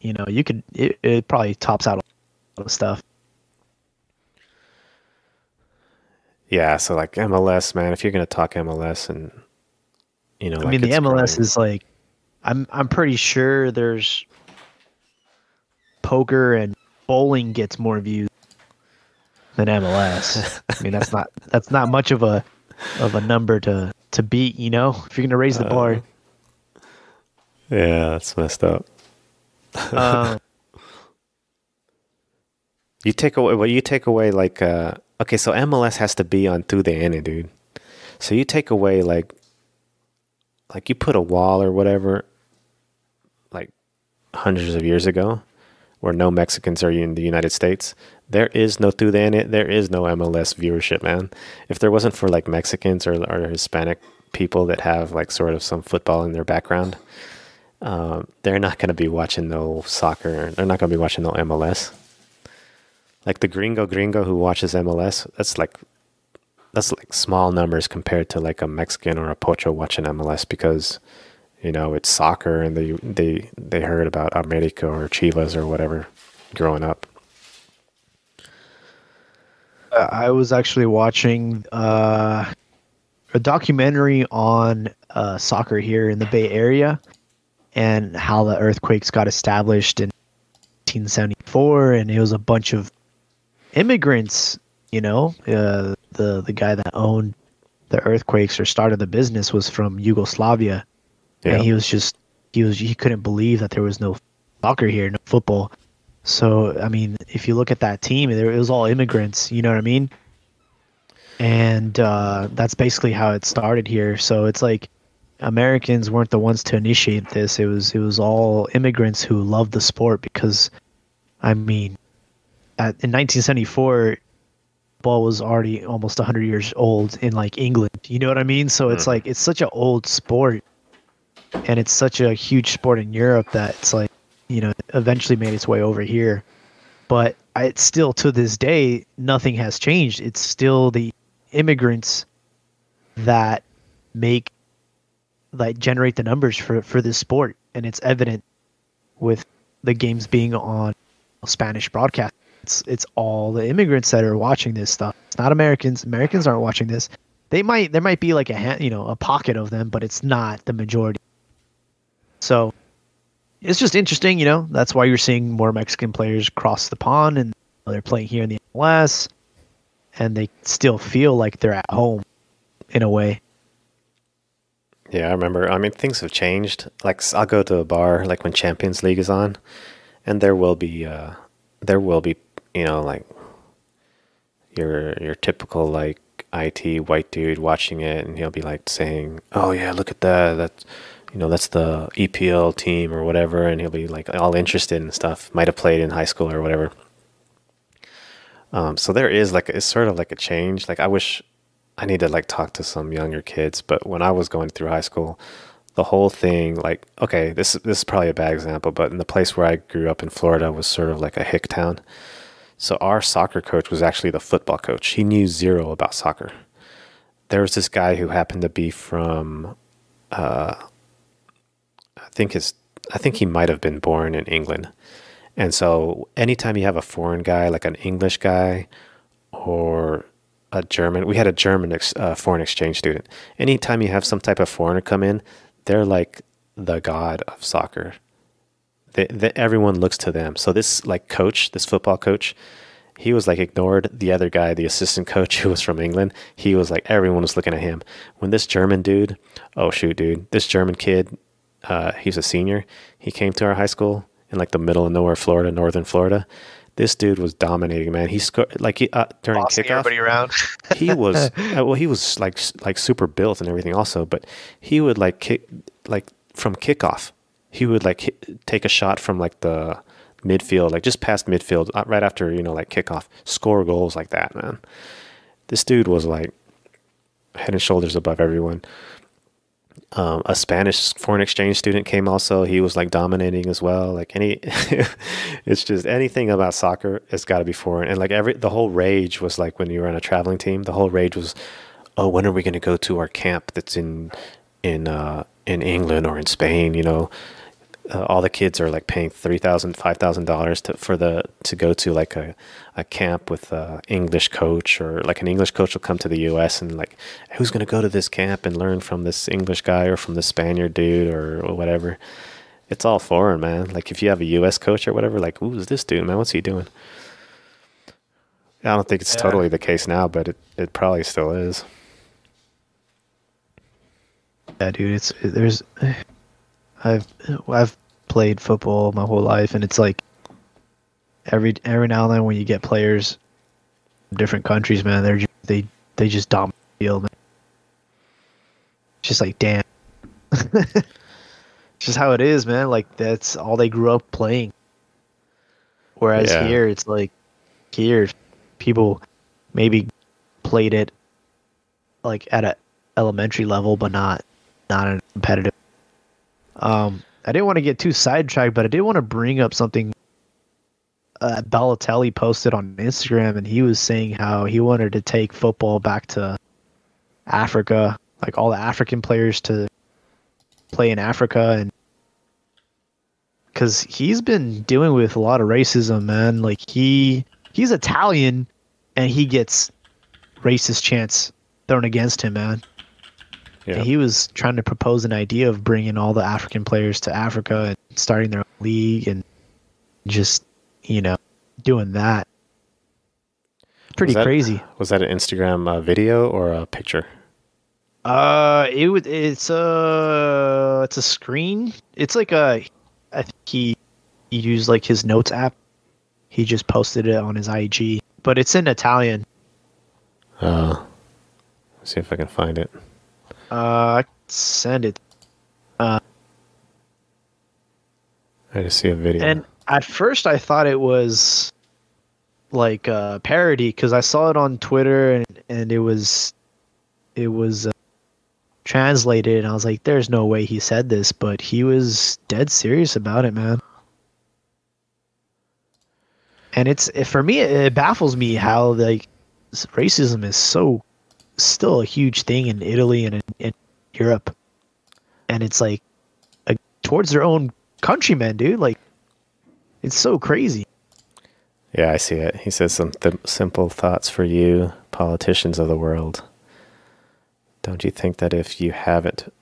You know, you could it, it probably tops out a lot of stuff. Yeah, so like MLS, man, if you're gonna talk MLS and you know, I like mean, the MLS is like, I'm I'm pretty sure there's poker and bowling gets more views than MLS. I mean, that's not (laughs) that's not much of a of a number to to beat. You know, if you're gonna raise the uh, bar. yeah, that's messed up. Um, (laughs) You take away well, you take away like uh okay, so MLS has to be on through the end, dude. So you take away like like you put a wall or whatever like hundreds of years ago where no Mexicans are in the United States. There is no through the end there is no MLS viewership, man. If there wasn't for like Mexicans or, or Hispanic people that have like sort of some football in their background, um, they're not going to be watching no soccer. They're not going to be watching no MLS like the gringo gringo who watches MLS, that's like that's like small numbers compared to like a Mexican or a pocho watching MLS because you know it's soccer and they they they heard about America or Chivas or whatever growing up. Uh, I was actually watching uh, a documentary on uh, soccer here in the Bay Area and how the earthquakes got established in 1974, and it was a bunch of immigrants. You know, uh, the the guy that owned the earthquakes or started the business was from Yugoslavia, Yeah, and he was just he was he couldn't believe that there was no soccer here, no football. So I mean, if you look at that team, there it was all immigrants. You know what I mean? And uh, that's basically how it started here. So it's like Americans weren't the ones to initiate this. It was it was all immigrants who loved the sport because, I mean, at, in 1974, ball was already almost 100 years old in like England. You know what I mean? So it's hmm. like it's such an old sport and it's such a huge sport in Europe that it's like you know eventually made its way over here. But it's still to this day nothing has changed. It's still the immigrants that make like generate the numbers for for this sport, and it's evident with the games being on Spanish broadcast. It's it's all the immigrants that are watching this stuff. It's not Americans. Americans aren't watching this. They might there might be like a you know a pocket of them, but it's not the majority. So it's just interesting, you know. That's why you're seeing more Mexican players cross the pond and they're playing here in the MLS, and they still feel like they're at home in a way. Yeah, I remember. I mean, things have changed. Like I'll go to a bar like when Champions League is on, and there will be uh, there will be you know like your your typical like IT white dude watching it, and he'll be like saying, "Oh yeah, look at that. That's you know that's the EPL team or whatever," and he'll be like all interested and stuff. Might have played in high school or whatever. Um, so there is like it's sort of like a change. Like I wish I need to like talk to some younger kids, but when I was going through high school, the whole thing like okay, this this is probably a bad example, but in the place where I grew up in Florida was sort of like a hick town. So our soccer coach was actually the football coach. He knew zero about soccer. There was this guy who happened to be from uh, I think his I think he might have been born in England. And so anytime you have a foreign guy, like an English guy or a German, we had a German ex, uh, foreign exchange student. Anytime you have some type of foreigner come in, they're like the god of soccer. They, they, everyone looks to them. So this like coach, this football coach, he was like ignored. The other guy, the assistant coach (laughs) who was from England, he was like everyone was looking at him. When this German dude, oh shoot, dude, this German kid, uh, he's a senior. He came to our high school in like the middle of nowhere, Florida, northern Florida. This dude was dominating, man. He scored like he, uh, during Bossing kickoff. everybody around. (laughs) he was uh, well, he was like like super built and everything also, but he would like kick like from kickoff. He would like hit, take a shot from like the midfield, like just past midfield, uh, right after you know like kickoff, score goals like that, man. This dude was like head and shoulders above everyone. Um, a Spanish foreign exchange student came also. He was like dominating as well. Like any, (laughs) it's just anything about soccer has got to be foreign. And like every, the whole rage was like when you were on a traveling team. The whole rage was, oh, when are we going to go to our camp that's in, in, uh, in England or in Spain? You know, uh, all the kids are like paying three thousand, five thousand dollars to for the to go to like a, a camp with a English coach or like an English coach will come to the U.S. and like who's going to go to this camp and learn from this English guy or from the Spaniard dude or, or whatever. It's all foreign, man. Like if you have a U.S. coach or whatever, like who's this dude, man? What's he doing? I don't think it's Yeah. totally the case now, but it, it probably still is. Yeah, dude, it's there's I've I've played football my whole life and it's like every every now and then when you get players from different countries, man, they're just, they they just dominate the field, man. It's just like damn. (laughs) just how it is, man. Like that's all they grew up playing. Whereas Yeah. here it's like here people maybe played it like at a elementary level but not not in competitive. Um, I didn't want to get too sidetracked, but I did want to bring up something. Uh, Balotelli posted on Instagram, and he was saying how he wanted to take football back to Africa, like all the African players to play in Africa, and because he's been dealing with a lot of racism, man. Like he he's Italian, and he gets racist chants thrown against him, man. Yeah. He was trying to propose an idea of bringing all the African players to Africa and starting their own league and just, you know, doing that. Pretty Was that- crazy. Was that an Instagram uh, video or a picture? Uh, it would. It's a. It's a screen. It's like a. I think he, he used like his notes app. He just posted it on his IG, but it's in Italian. Uh, let's see if I can find it. Uh, I send it. Uh, I just see a video. And at first, I thought it was like a parody because I saw it on Twitter and and it was it was uh, translated, and I was like, "There's no way he said this," but he was dead serious about it, man. And it's for me, it baffles me how like racism is so still a huge thing in Italy and in, in Europe, and it's like uh, towards their own countrymen, dude. Like it's so crazy. Yeah, I see it. He says some th- simple thoughts for you, politicians of the world. Don't you think that if you haven't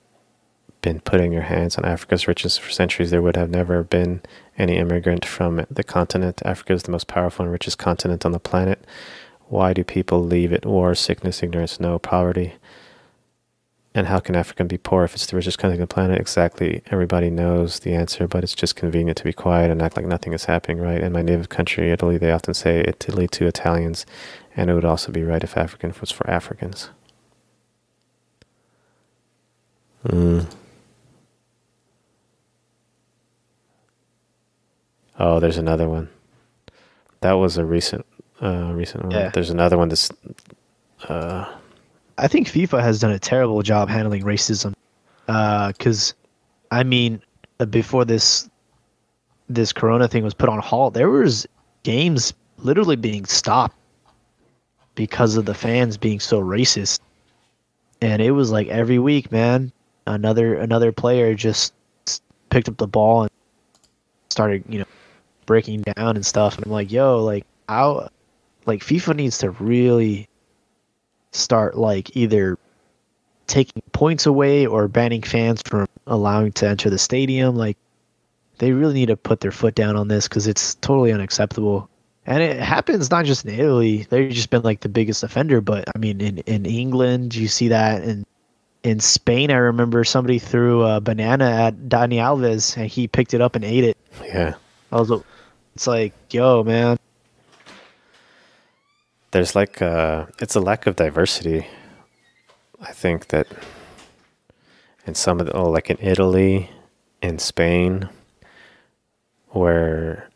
been putting your hands on Africa's riches for centuries, there would have never been any immigrant from the continent? Africa is the most powerful and richest continent on the planet. Why do people leave it? War, sickness, ignorance, no poverty. And how can Africa be poor if it's the richest country on the planet? Exactly. Everybody knows the answer, but it's just convenient to be quiet and act like nothing is happening, right? In my native country, Italy, they often say Italy to Italians, and it would also be right if African was for Africans. Mm. Oh, there's another one. That was a recent uh, recent. Yeah. There's another one that's uh, I think FIFA has done a terrible job handling racism. Because, I mean, uh, before this this Corona thing was put on halt, there was games literally being stopped because of the fans being so racist. And it was like every week, man, another another player just picked up the ball and started, you know, breaking down and stuff. And I'm like, yo, like how, like FIFA needs to really start like either taking points away or banning fans from allowing to enter the stadium. Like they really need to put their foot down on this because it's totally unacceptable. And it happens not just in Italy; they've just been like the biggest offender. But I mean, in in England, you see that, and in Spain, I remember somebody threw a banana at Dani Alves, and he picked it up and ate it. yeah. I was, it's like, yo, man, There's like uh, it's a lack of diversity. I think that in some of the oh, like in Italy, in Spain, where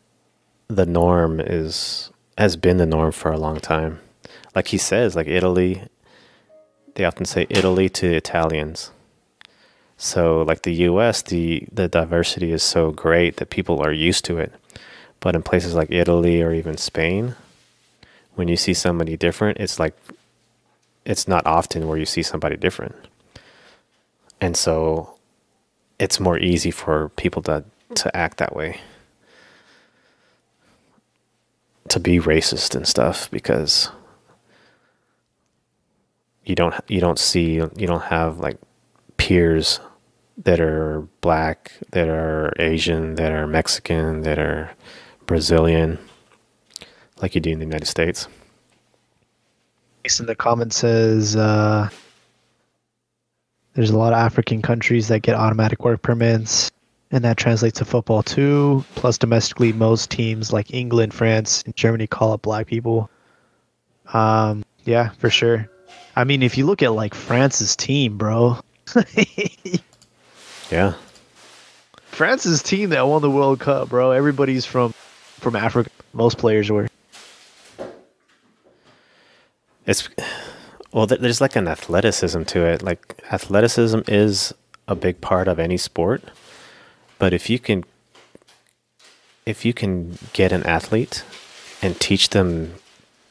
the norm is has been the norm for a long time. Like he says, like Italy, they often say Italy to Italians. So like the US, the the diversity is so great that people are used to it. But in places like Italy or even Spain, when you see somebody different, it's like it's not often where you see somebody different. And so it's more easy for people to to act that way. To be racist and stuff because you don't you don't see you don't have like peers that are black, that are Asian, that are Mexican, that are Brazilian like you do in the United States. In the comments says uh, there's a lot of African countries that get automatic work permits, and that translates to football too. Plus, domestically, most teams like England, France, and Germany call up black people. Um, yeah, for sure. I mean, if you look at like France's team, bro, (laughs) Yeah. France's team that won the World Cup, bro, everybody's from from Africa. Most players were. It's well, there's like an athleticism to it. Like athleticism is a big part of any sport, but if you can, if you can get an athlete and teach them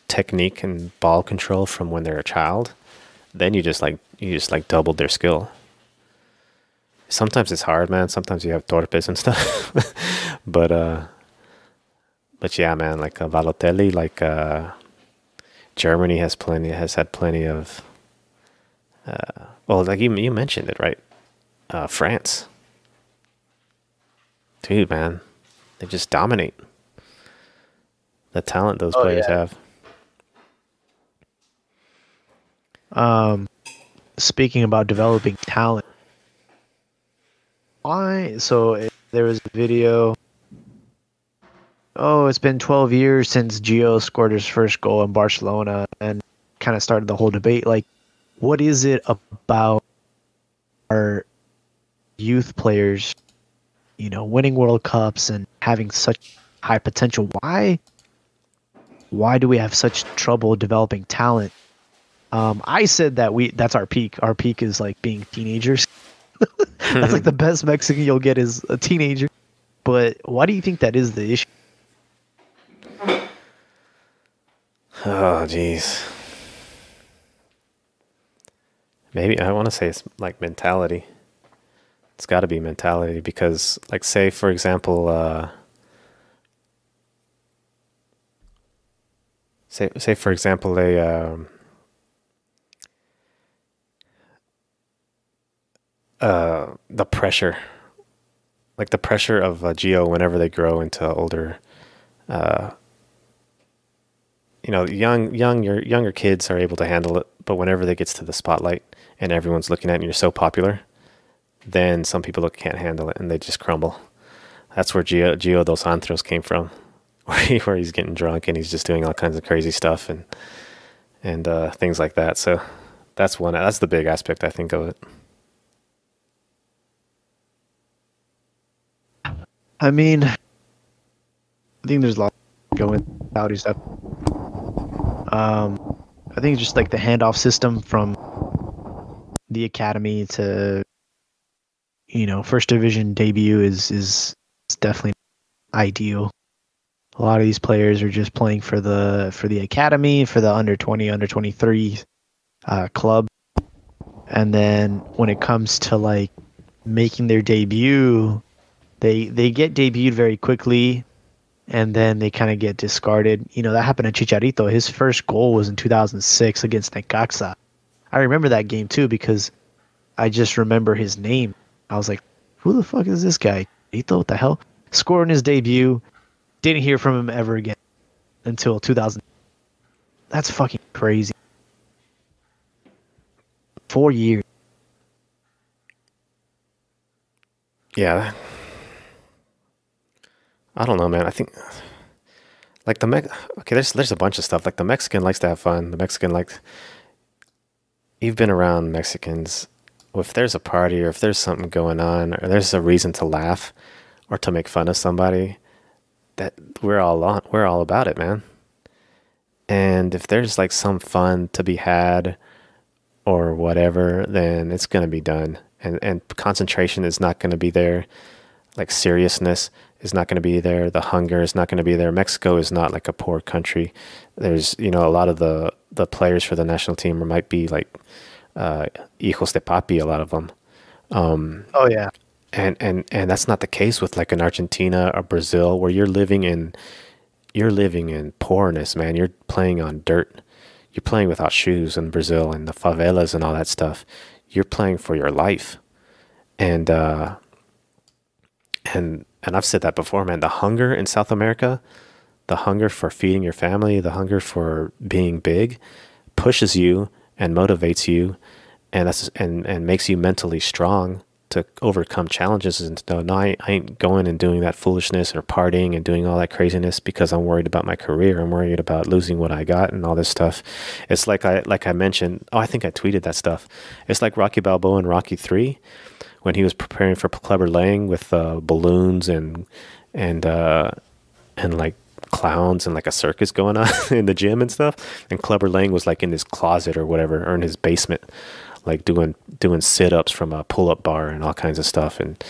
technique and ball control from when they're a child, then you just like you just like doubled their skill. Sometimes it's hard, man. Sometimes you have torpes and (laughs) stuff, but uh, but yeah, man. Like uh, Balotelli, like uh. Germany has plenty has had plenty of uh, well like you you mentioned it right uh, France dude man they just dominate the talent those Oh, players yeah. have Um, speaking about developing talent, why? So it, there was a video. Oh, it's been 12 years since Gio scored his first goal in Barcelona, and kind of started the whole debate. Like, what is it about our youth players, you know, winning World Cups and having such high potential? Why? Why do we have such trouble developing talent? Um, I said that we that's our peak. Our peak is like being teenagers. (laughs) that's like the (laughs) best Mexican you'll get is a teenager. But why do you think that is the issue? Oh jeez. Maybe I want to say it's like mentality. It's got to be mentality because like say for example uh say say for example a um, uh the pressure like the pressure of uh, Gio whenever they grow into older uh you know young young your younger kids are able to handle it but whenever they gets to the spotlight and everyone's looking at you and you're so popular then some people can't handle it and they just crumble that's where Gio, Gio dos Santos came from, (laughs) where, he, where he's getting drunk and he's just doing all kinds of crazy stuff and and uh, things like that. So that's one. That's the big aspect I think of it. I mean, I think there's a lot going Saudi stuff. Um, I think just like the handoff system from the academy to you know first division debut is is, is definitely ideal. A lot of these players are just playing for the for the academy, for the under 20, under 23 uh, club. And then when it comes to like making their debut, they they get debuted very quickly and then they kind of get discarded. You know, that happened to Chicharito. His first goal was in 2006 against Necaxa. I remember that game too because I just remember his name. I was like, who the fuck is this guy? Chicharito, what the hell? Scored in his debut. Didn't hear from him ever again until 2000. That's fucking crazy. Four years. Yeah. I don't know, man. I think like the Mex. Okay, there's there's a bunch of stuff. Like the Mexican likes to have fun. The Mexican likes. You've been around Mexicans. If there's a party or if there's something going on or there's a reason to laugh or to make fun of somebody, that we're all on. We're all about it, man. And if there's like some fun to be had or whatever, then it's gonna be done. And and concentration is not gonna be there. Like seriousness is not going to be there. The hunger is not going to be there. Mexico is not like a poor country. There's, you know, a lot of the, the players for the national team might be like uh, hijos de papi, a lot of them. Um, Oh yeah. and, and, and that's not the case with like in Argentina or Brazil where you're living in, you're living in poorness, man. You're playing on dirt. You're playing without shoes in Brazil and the favelas and all that stuff. You're playing for your life. And, uh, and and I've said that before, man. The hunger in South America, the hunger for feeding your family, the hunger for being big, pushes you and motivates you, and that's and and makes you mentally strong to overcome challenges. And no, no, I, I ain't going and doing that foolishness or partying and doing all that craziness because I'm worried about my career. I'm worried about losing what I got and all this stuff. It's like I like I mentioned. Oh, I think I tweeted that stuff. It's like Rocky Balboa and Rocky Three when he was preparing for Clubber Lang with uh, balloons and and uh, and like clowns and like a circus going on (laughs) in the gym and stuff. And Clubber Lang was like in his closet or whatever, or in his basement, like doing doing sit ups from a pull up bar and all kinds of stuff. And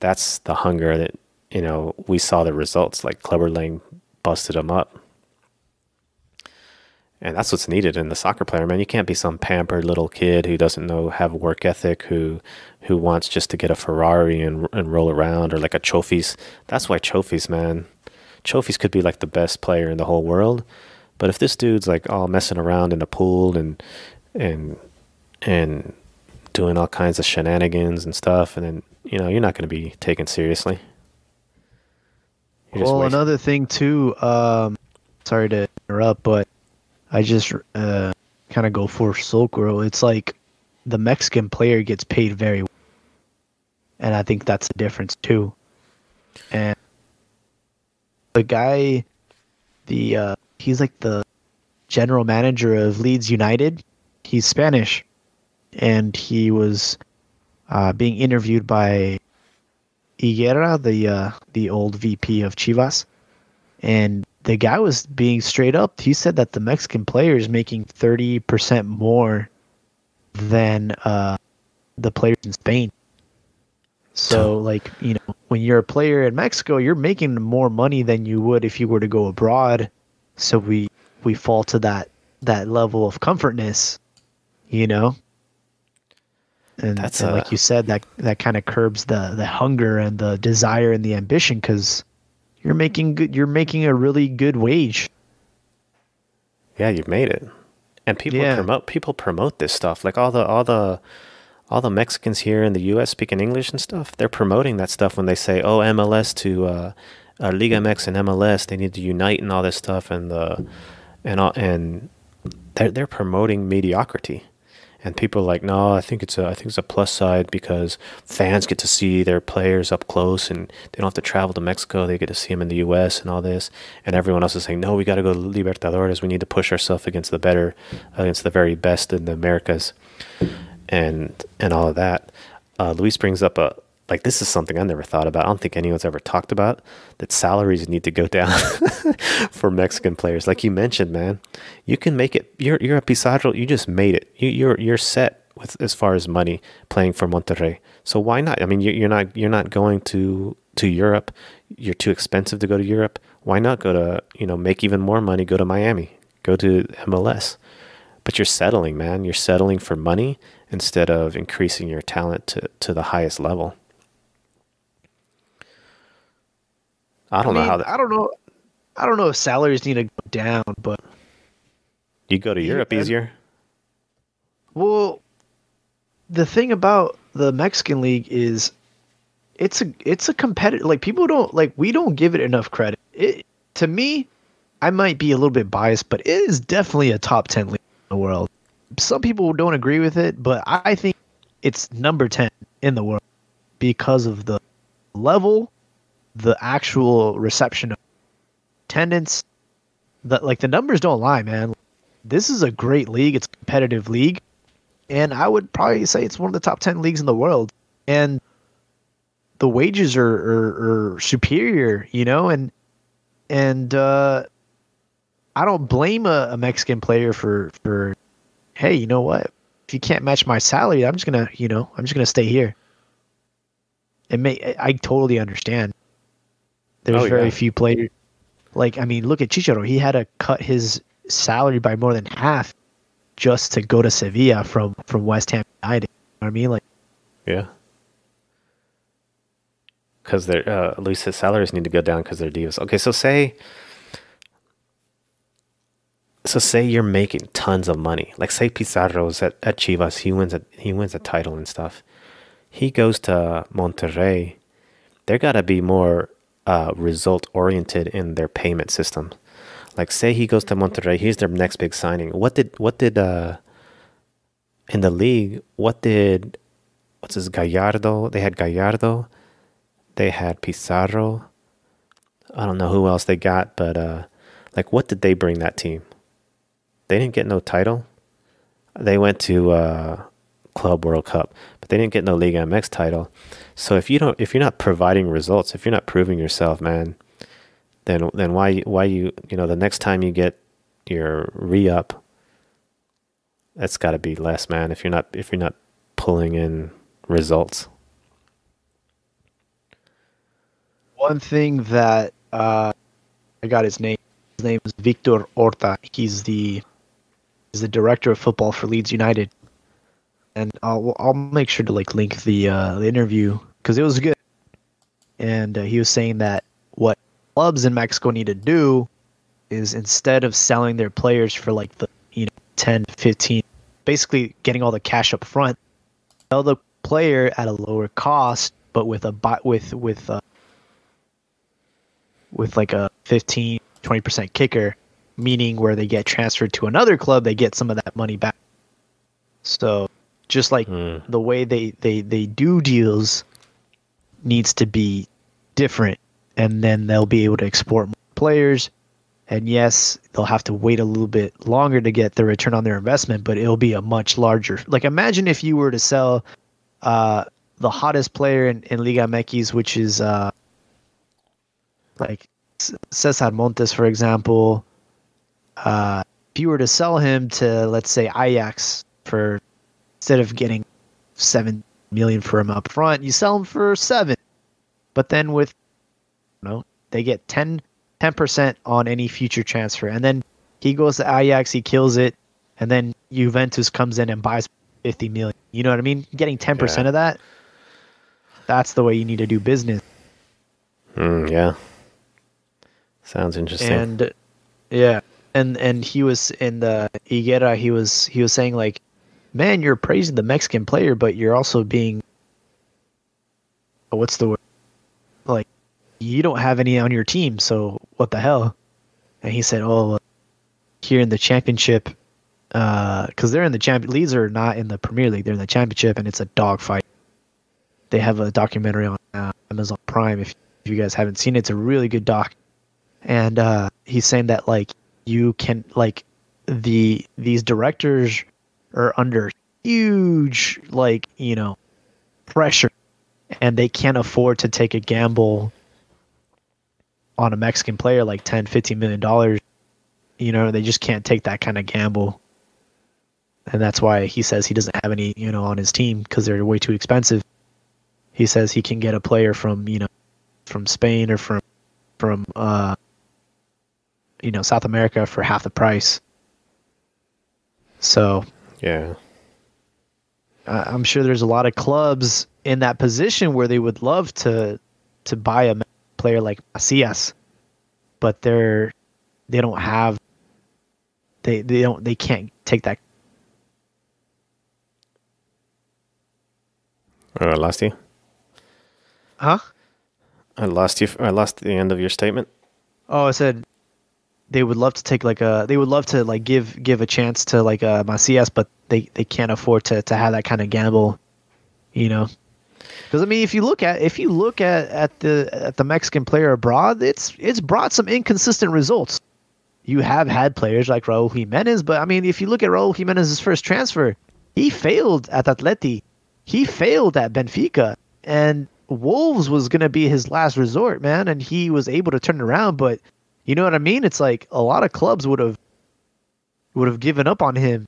that's the hunger that you know we saw the results. Like Clubber Lang busted him up. And that's what's needed in the soccer player, man. You can't be some pampered little kid who doesn't know have work ethic, who who wants just to get a Ferrari and and roll around, or like a trophies. That's why trophies, man. Trophies could be like the best player in the whole world, but if this dude's like all messing around in a pool and and and doing all kinds of shenanigans and stuff, and then you know you're not going to be taken seriously. You're Well, another thing too. Um, sorry to interrupt, but I just uh, kind of go for Sulkro. It's like the Mexican player gets paid very, well. and I think that's the difference too. And the guy, the uh, he's like the general manager of Leeds United. He's Spanish, and he was uh, being interviewed by Higuera, the uh, the old VP of Chivas, and the guy was being straight up. He said that the Mexican player is making thirty percent more than uh, the players in Spain. So, like you know, when you're a player in Mexico, you're making more money than you would if you were to go abroad. So we we fall to that that level of comfortness, you know. And, That's and a- like you said, that that kind of curbs the the hunger and the desire and the ambition because you're making good. You're making a really good wage. Yeah, you've made it. And people Yeah. promote people promote this stuff. Like all the all the all the Mexicans here in the US speaking English and stuff, they're promoting that stuff when they say, "Oh, MLS to uh, uh Liga MX and MLS, they need to unite and all this stuff and the and all, and they're they're promoting mediocrity. And people are like, "No, I think it's a I think it's a plus side because fans get to see their players up close and they don't have to travel to Mexico. They get to see them in the US and all this." And everyone else is saying, "No, we got to go to Libertadores. We need to push ourselves against the better against the very best in the Americas." and and all of that. Uh, Luis brings up a like this is something I never thought about. I don't think anyone's ever talked about that salaries need to go (laughs) down for Mexican players. Like you mentioned, man, you can make it. You're you're a Pizarro. You just made it. You, you're you're set with as far as money playing for Monterrey. So why not? I mean, you- you're not you're not going to to Europe. You're too expensive to go to Europe. Why not go to you know make even more money? Go to Miami. Go to MLS. But you're settling, man. You're settling for money instead of increasing your talent to, to the highest level. I don't I mean, know how that, I don't know. I don't know if salaries need to go down, but you go to Europe easier. well, the thing about the Mexican league is it's a it's a competitive like people don't like we don't give it enough credit. It to me, I might be a little bit biased, but it is definitely a top 10 league in the world. Some people don't agree with it, but I think it's number 10 in the world because of the level, the actual reception of attendance, the like the numbers don't lie, man. This is a great league. It's a competitive league. And I would probably say it's one of the top 10 leagues in the world. And the wages are, are, are superior, you know, and and uh, I don't blame a, a Mexican player for for hey, you know what? If you can't match my salary, I'm just gonna you know I'm just gonna stay here. It may I totally understand. There's Oh, very yeah. few players like I mean, look at Chicharo. He had to cut his salary by more than half just to go to Sevilla from from West Ham United. You know what I mean? Like Yeah. Because their uh, at least his salaries need to go down because they're divas. Okay, so say, so say you're making tons of money. Like say Pizarro's at, at Chivas, he wins a he wins a title and stuff. He goes to Monterrey. There got to be more uh, result oriented in their payment system. Like say he goes to Monterrey, he's their next big signing. What did what did uh in the league? What did what's his Gallardo? They had Gallardo. They had Pizarro. I don't know who else they got, but uh, like, what did they bring that team? They didn't get no title. They went to uh, Club World Cup, but they didn't get no Liga MX title. So if you don't, if you're not providing results, if you're not proving yourself, man, then then why why you you know the next time you get your re up, that's got to be less, man. If you're not if you're not pulling in results. one thing that uh, I got his name. His name is Victor Orta. He's the he's the director of football for Leeds United, and I'll I'll make sure to like link the uh, the interview because it was good. And uh, he was saying that what clubs in Mexico need to do is instead of selling their players for like the you know 10 15 basically getting all the cash up front sell the player at a lower cost but with a with with uh, with like a 15 20% kicker meaning where they get transferred to another club they get some of that money back so just like Hmm. the way they they they do deals needs to be different and then they'll be able to export more players and yes they'll have to wait a little bit longer to get the return on their investment but it'll be a much larger like imagine if you were to sell uh the hottest player in, in Liga MX which is uh like Cesar Montes for example uh if you were to sell him to let's say Ajax for instead of getting 7 million for him up front you sell him for 7 but then with you know they get 10 10% on any future transfer and then he goes to Ajax he kills it and then Juventus comes in and buys 50 million you know what I mean getting 10% Yeah. of that that's the way you need to do business Mm, yeah. Sounds interesting. and yeah and and he was in the Higuera he was he was saying like man you're praising the Mexican player but you're also being what's the word? Like you don't have any on your team so what the hell? And he said oh here in the championship because they're in the champion Leeds are not in the Premier League they're in the championship and it's a dogfight. They have a documentary on uh, Amazon Prime if, if you guys haven't seen it it's a really good doc. And uh, he's saying that like you can like the these directors are under huge like you know pressure and they can't afford to take a gamble on a Mexican player like 10, 15 million dollars. You know, they just can't take that kind of gamble. And that's why he says he doesn't have any, you know, on his team because they're way too expensive. He says he can get a player from, you know, from Spain or from from uh you know, South America for half the price. So, Yeah. I- I'm sure there's a lot of clubs in that position where they would love to to buy a player like Macias, but they're they don't have they they don't they can't take that. I lost you. Huh? Uh, I lost you. Uh, I lost the end of your statement. Oh, I said they would love to take like a they would love to like give give a chance to like a Macias, but they they can't afford to to have that kind of gamble, you know. Because I mean, if you look at if you look at at the at the Mexican player abroad, it's it's brought some inconsistent results. You have had players like Raúl Jimenez, but I mean, if you look at Raúl Jimenez's first transfer, he failed at Atleti, he failed at Benfica, and Wolves was gonna be his last resort, man, and he was able to turn around. But you know what I mean? It's like a lot of clubs would have would have given up on him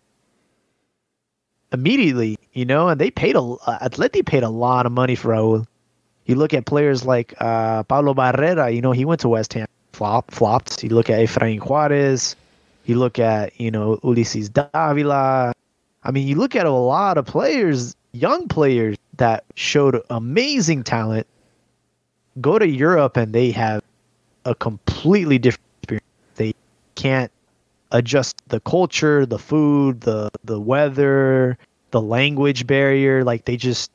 immediately, you know, and they paid a uh, Atleti paid a lot of money for Raúl. You look at players like uh, Pablo Barrera, you know, he went to West Ham, flop, flopped. You look at Efrain Juarez, you look at, you know, Ulises Davila. I mean, you look at a lot of players, young players that showed amazing talent, go to Europe and they have a completely different experience. They can't adjust the culture, the food, the the weather, the language barrier. Like they just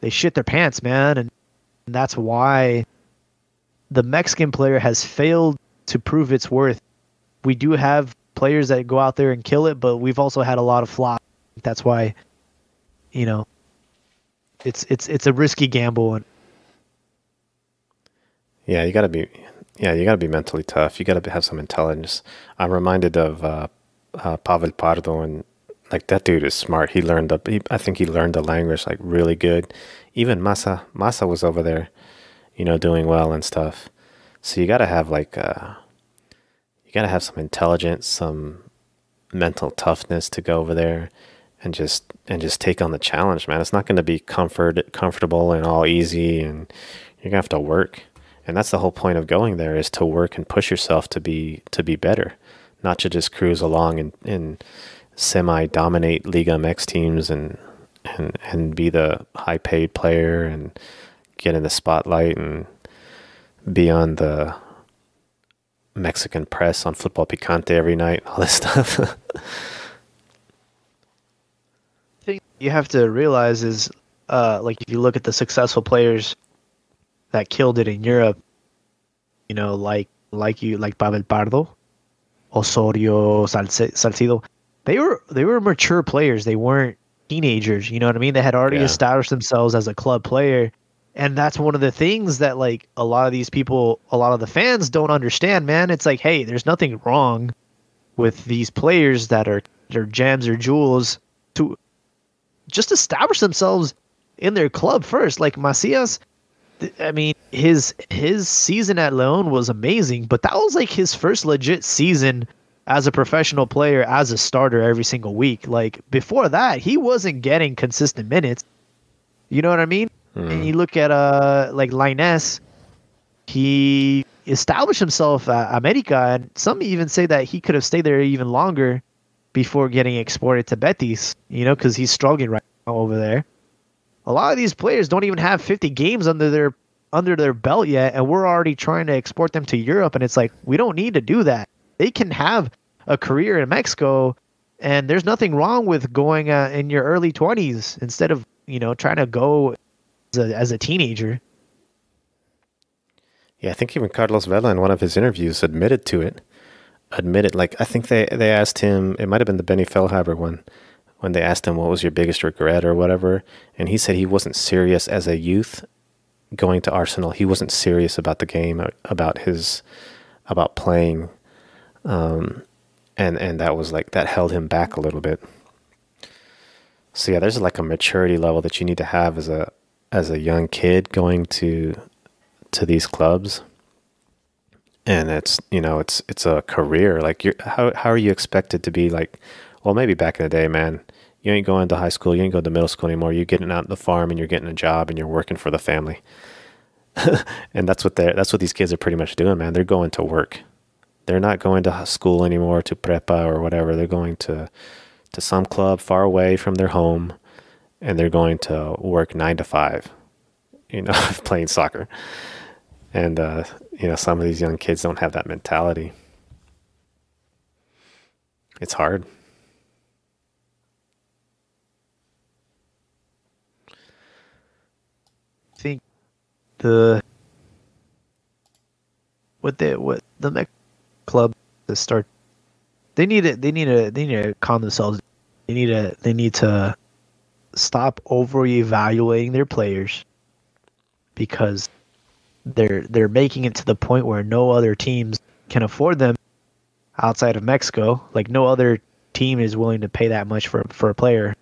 they shit their pants, man, and that's why the Mexican player has failed to prove its worth. We do have players that go out there and kill it, but we've also had a lot of flops. That's why, you know, it's it's it's a risky gamble and Yeah, you gotta be. Yeah, you gotta be mentally tough. You gotta have some intelligence. I'm reminded of uh, uh, Pavel Pardo, and like that dude is smart. He learned the. He, I think he learned the language like really good. Even Massa, Massa was over there, you know, doing well and stuff. So you gotta have like, uh, you gotta have some intelligence, some mental toughness to go over there and just and just take on the challenge, man. It's not going to be comfort comfortable and all easy, and you're gonna have to work. And that's the whole point of going there is to work and push yourself to be to be better, not to just cruise along and, and semi dominate Liga MX teams and and and be the high paid player and get in the spotlight and be on the Mexican press on Football Picante every night, all this (laughs) stuff. thing you have to realize is uh like if you look at the successful players that killed it in Europe, you know, like like you like Pavel Pardo, Osorio, Salce- Salcido, they were they were mature players. They weren't teenagers. You know what I mean? They had already Yeah. established themselves as a club player, and that's one of the things that like a lot of these people, a lot of the fans don't understand. Man, it's like, hey, there's nothing wrong with these players that are are gems or jewels to just establish themselves in their club first. Like Macias, I mean, his his season at Leon was amazing, but that was like his first legit season as a professional player, as a starter every single week. Like before that, he wasn't getting consistent minutes. You know what I mean? And you look at uh like Lainez, he established himself at America, and some even say that he could have stayed there even longer before getting exported to Betis. You know, because he's struggling right now over there. A lot of these players don't even have 50 games under their under their belt yet, and we're already trying to export them to Europe. And it's like we don't need to do that. They can have a career in Mexico, and there's nothing wrong with going uh, in your early 20s instead of you know trying to go as a, as a teenager. Yeah, I think even Carlos Vela in one of his interviews admitted to it. Admitted, like I think they they asked him. It might have been the Benny Feilhaber one, when they asked him what was your biggest regret or whatever, and he said he wasn't serious as a youth going to Arsenal. He wasn't serious about the game, about his, about playing, um, and and that was like that held him back a little bit. So yeah, there's like a maturity level that you need to have as a as a young kid going to to these clubs and it's you know it's it's a career like you're how, how are you expected to be like well maybe back in the day man you ain't going to high school you ain't going to middle school anymore you're getting out on the farm and you're getting a job and you're working for the family (laughs) and that's what they that's what these kids are pretty much doing man they're going to work they're not going to school anymore to prepa or whatever they're going to to some club far away from their home and they're going to work nine to five, you know, (laughs) playing soccer. And, uh, you know, some of these young kids don't have that mentality. It's hard. I think the what they what the Mech club to start they need to they need to they need to calm themselves. They need to they need to stop over evaluating their players because they're they're making it to the point where no other teams can afford them outside of Mexico. Like no other team is willing to pay that much for for a player.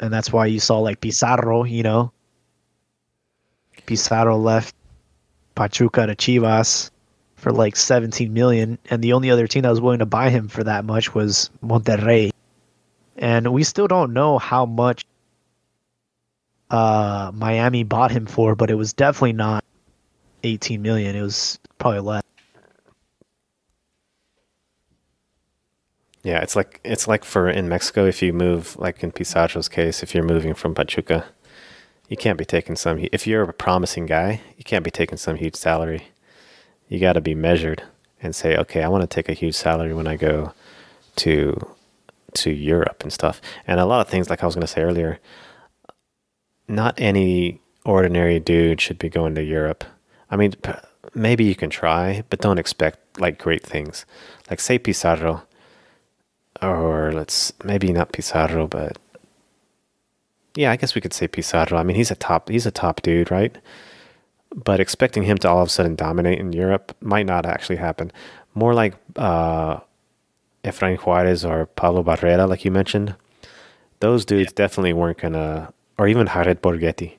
And that's why you saw like Pizarro, you know. Pizarro left Pachuca to Chivas for like 17 million and the only other team that was willing to buy him for that much was Monterrey and we still don't know how much uh, Miami bought him for, but it was definitely not 18 million. It was probably less. Yeah, it's like it's like for in Mexico if you move like in Pizarro's case, if you're moving from Pachuca, you can't be taking some if you're a promising guy, you can't be taking some huge salary. You got to be measured and say, "Okay, I want to take a huge salary when I go to to Europe and stuff. And a lot of things, like I was going to say earlier, not any ordinary dude should be going to Europe. I mean, maybe you can try, but don't expect like great things. Like say Pizarro, or let's maybe not Pizarro, but yeah, I guess we could say Pizarro. I mean, he's a top, he's a top dude, right? But expecting him to all of a sudden dominate in Europe might not actually happen. More like uh, Efrain Juarez or Pablo Barrera, like you mentioned, those dudes yeah. definitely weren't gonna, or even Jared Borgetti.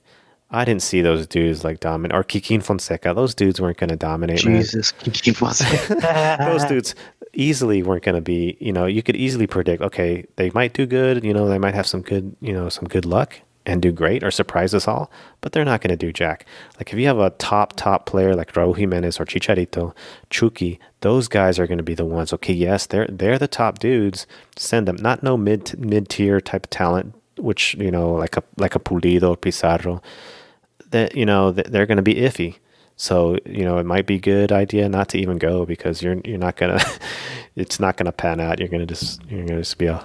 I didn't see those dudes like dominate, or Kikin Fonseca. Those dudes weren't gonna dominate. Jesus, Kikin Fonseca. (laughs) those dudes easily weren't gonna be. You know, you could easily predict. Okay, they might do good. You know, they might have some good. You know, some good luck and do great or surprise us all, but they're not going to do jack. Like if you have a top top player like Raúl Jiménez or Chicharito, Chucky, those guys are going to be the ones. Okay, yes, they're they're the top dudes. Send them. Not no mid mid tier type of talent, which you know like a like a Pulido, or Pizarro. That you know they're going to be iffy. So you know it might be a good idea not to even go because you're you're not gonna. (laughs) it's not going to pan out. You're going to just you're going to just be a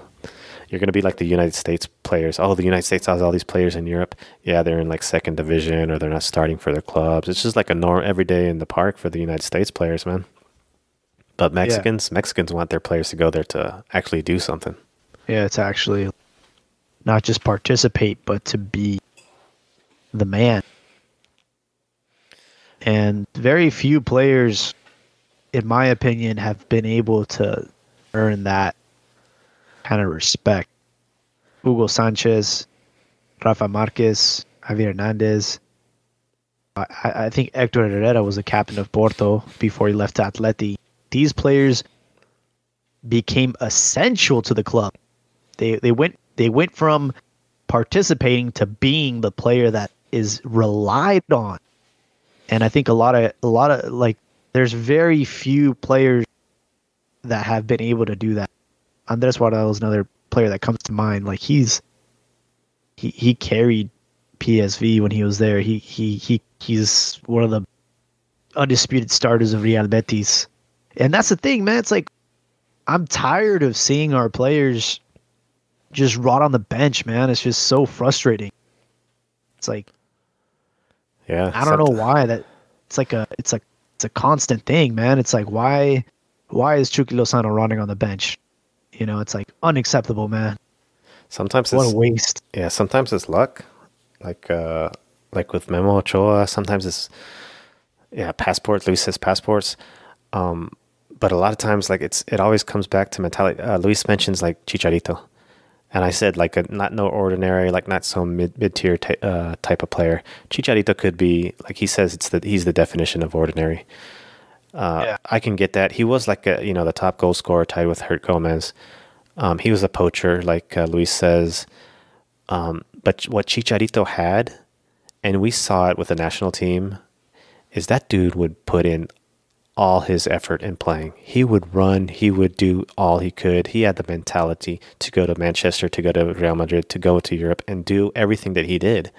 you're to be like the United States players. Oh, the United States has all these players in Europe. Yeah, they're in like second division or they're not starting for their clubs. It's just like a norm every day in the park for the United States players, man. But Mexicans, yeah. Mexicans want their players to go there to actually do something. Yeah, it's actually not just participate, but to be the man. And very few players, in my opinion, have been able to earn that kind of respect. Hugo Sanchez, Rafa Marquez, Javier Hernandez. I, I think Hector Herrera was the captain of Porto before he left Atleti. These players became essential to the club. They they went they went from participating to being the player that is relied on. And I think a lot of a lot of like there's very few players that have been able to do that. Andres Guardado is another player that comes to mind. Like he's he he carried PSV when he was there. He he he he's one of the undisputed starters of Real Betis. And that's the thing, man. It's like I'm tired of seeing our players just rot on the bench, man. It's just so frustrating. It's like Yeah. I don't know why that it's like a it's like it's a constant thing, man. It's like why why is Chucky Lozano running on the bench? You know, it's like unacceptable, man. Sometimes what it's a waste. Yeah, sometimes it's luck, like uh, like with Memo Ochoa. Sometimes it's yeah, passports. Luis says passports. Um, but a lot of times, like it's it always comes back to mentality. Uh, Luis mentions like Chicharito. And I said like a not no ordinary, like not some mid mid tier t- uh, type of player. Chicharito could be like he says it's the he's the definition of ordinary. Uh, Yeah. I can get that. He was like a you know the top goal scorer tied with Herc Gomez. Um, he was a poacher, like uh, Luis says. Um, but what Chicharito had, and we saw it with the national team, is that dude would put in all his effort in playing. He would run, he would do all he could. He had the mentality to go to Manchester, to go to Real Madrid, to go to Europe and do everything that he did.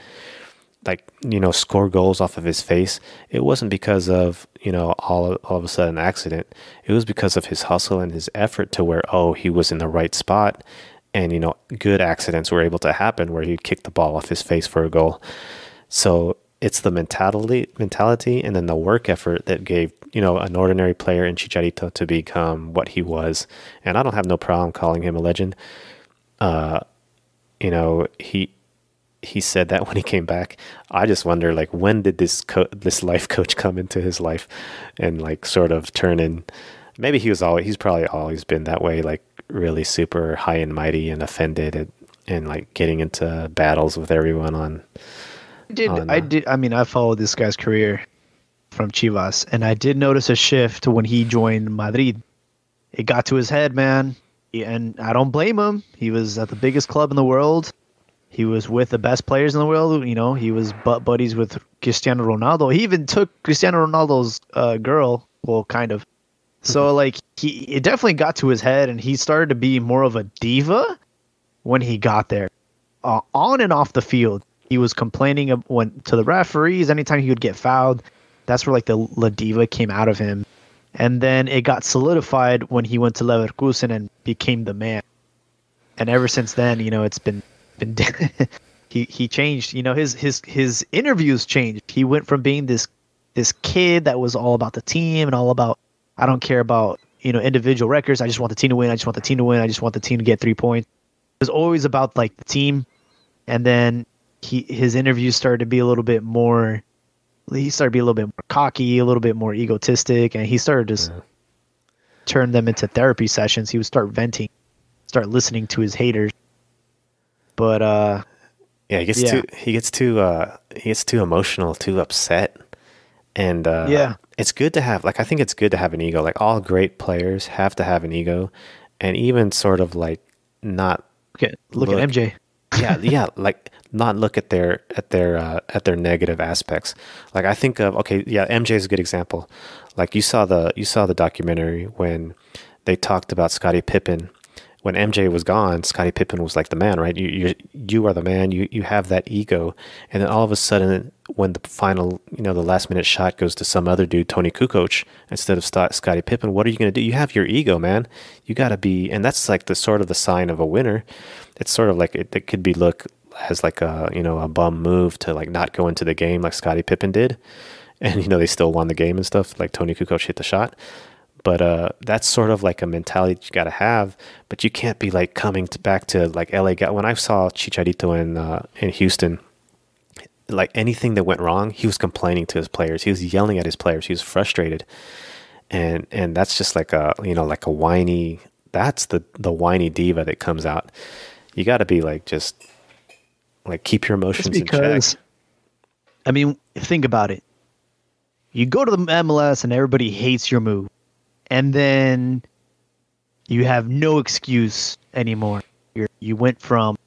Like, you know, score goals off of his face. It wasn't because of, you know, all, all of a sudden accident. It was because of his hustle and his effort to where, oh, he was in the right spot. And, you know, good accidents were able to happen where he'd kick the ball off his face for a goal. So it's the mentality, mentality, and then the work effort that gave you know an ordinary player in Chicharito to become what he was. And I don't have no problem calling him a legend. Uh, you know he he said that (laughs) when he came back. I just wonder like when did this co- this life (laughs) coach come into his life and like sort of turn in. Maybe he was always he's probably always been that way, like really super high and mighty and offended and, and like getting into battles with everyone on did on, I uh, did I mean I followed this guy's career from Chivas and I did notice a shift when he joined Madrid. It got to his head, man. And I don't blame him. He was at the biggest club in the world. He was with the best players in the world, you know, he was butt buddies with Cristiano Ronaldo. He even took Cristiano Ronaldo's uh, girl, well kind of. So like he it definitely got to his head and he started to be more of a diva when he got there. Uh, on and off the field, he was complaining of when to the referees anytime he would get fouled. That's where like the La Diva came out of him, and then it got solidified when he went to Leverkusen and became the man. And ever since then, you know, it's been been (laughs) he he changed. You know, his his his interviews changed. He went from being this this kid that was all about the team and all about I don't care about you know individual records. I just want the team to win. I just want the team to win. I just want the team to get three points. It was always about like the team, and then he his interviews started to be a little bit more. He started to be a little bit more cocky, a little bit more egotistic, and he started to just turn them into therapy sessions. He would start venting, start listening to his haters. But uh, Yeah, he gets Yeah. too he gets too uh he gets too emotional, too upset. And uh Yeah. it's good to have like I think it's good to have an ego. Like all great players have to have an ego and even sort of like not look at look, Look. at MJ. Yeah, yeah, like not look at their at their uh, at their negative aspects. Like I think of okay, yeah, MJ is a good example. Like you saw the you saw the documentary when they talked about Scottie Pippen. When MJ was gone, Scottie Pippen was like the man, right? You you you are the man. You you have that ego, and then all of a sudden, when the final, you know, the last minute shot goes to some other dude, Toni Kukoc, instead of Scott, Scottie Pippen, what are you going to do? You have your ego, man. You got to be, and that's like the sort of the sign of a winner. It's sort of like it, it could be look as like a you know a bum move to like not go into the game like Scottie Pippen did, (laughs) and you know they still won the game and stuff. Like Toni Kukoc hit the shot, but uh, that's sort of like a mentality you got to have. But you can't be like coming to, back to like LA. When I saw Chicharito in uh, in Houston, like anything that went wrong, he was complaining to his players. He was yelling at his players. He was frustrated, and and that's just like a you know like a whiny. That's the the whiny diva that comes out. You got to be like just like keep your emotions in because, check. I mean, think about it. You go to the MLS and everybody hates your move, and then you have no excuse anymore. You're, you went from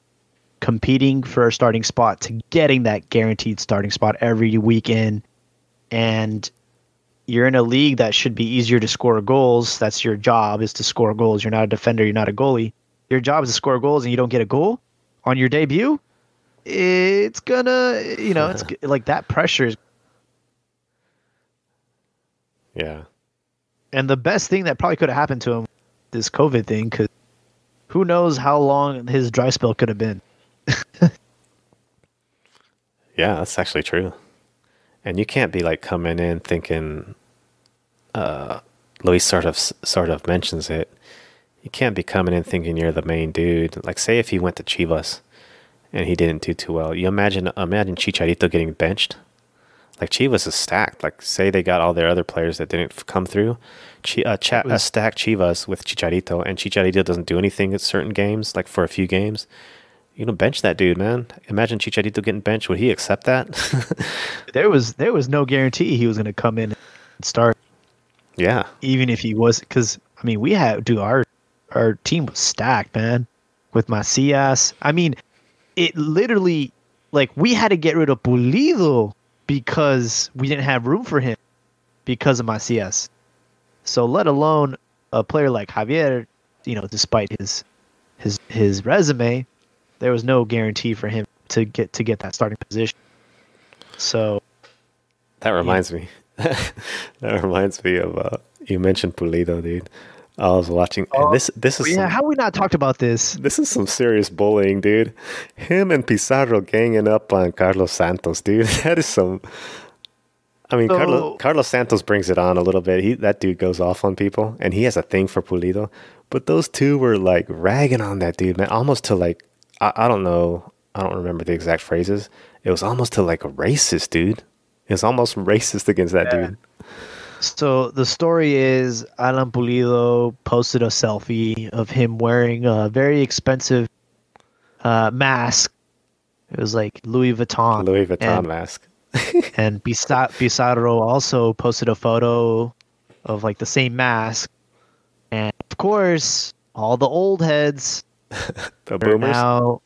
competing for a starting spot to getting that guaranteed starting spot every weekend, and you're in a league that should be easier to score goals. That's your job is to score goals. You're not a defender. You're not a goalie. Your job is to score goals, and you don't get a goal on your debut it's gonna you know it's (laughs) like that pressure is Yeah, and the best thing that probably could have happened to him this covid thing because who knows how long his dry spell could have been (laughs) yeah, that's actually true. And you can't be like coming in thinking. Uh, Luis sort of sort of mentions it. You can't be coming in thinking you're the main dude. Like, say if he went to Chivas and he didn't do too well, you imagine imagine Chicharito getting benched. Like Chivas is stacked. Like say they got all their other players that didn't come through. Chi- uh, cha- uh, stacked Chivas with Chicharito, and Chicharito doesn't do anything at certain games, like for a few games. You know, bench that dude, man. Imagine Chicharito getting benched. Would he accept that? (laughs) There was there was no guarantee he was going to come in and start, yeah. even if he was. Because I mean, we had do our our team was stacked, man, with Macias. I mean, it literally like we had to get rid of Pulido because we didn't have room for him because of Macias. So let alone a player like Javier, you know, despite his his his resume, there was no guarantee for him to get to get that starting position. So That reminds me. (laughs) that reminds me of uh, you mentioned Pulido, dude. I was watching, and this oh, this is yeah, some, how we not talked about this? this is some serious bullying, dude. Him and Pizarro ganging up on Carlos Santos, dude. (laughs) That is some. I mean, So- Carlos, Carlos Santos brings it on a little bit. He that dude goes off on people, and he has a thing for Pulido. But those two were like ragging on that dude, man, almost to like I, I don't know, I don't remember the exact phrases. It was almost to like a racist, dude. It was almost (laughs) racist against that Yeah. dude. So the story is Alan Pulido posted a selfie of him wearing a very expensive uh, mask. It was like Louis Vuitton. Louis Vuitton and, mask. (laughs) and Pizarro also posted a photo of like the same mask. And of course, all the old heads (laughs) The are boomers. now,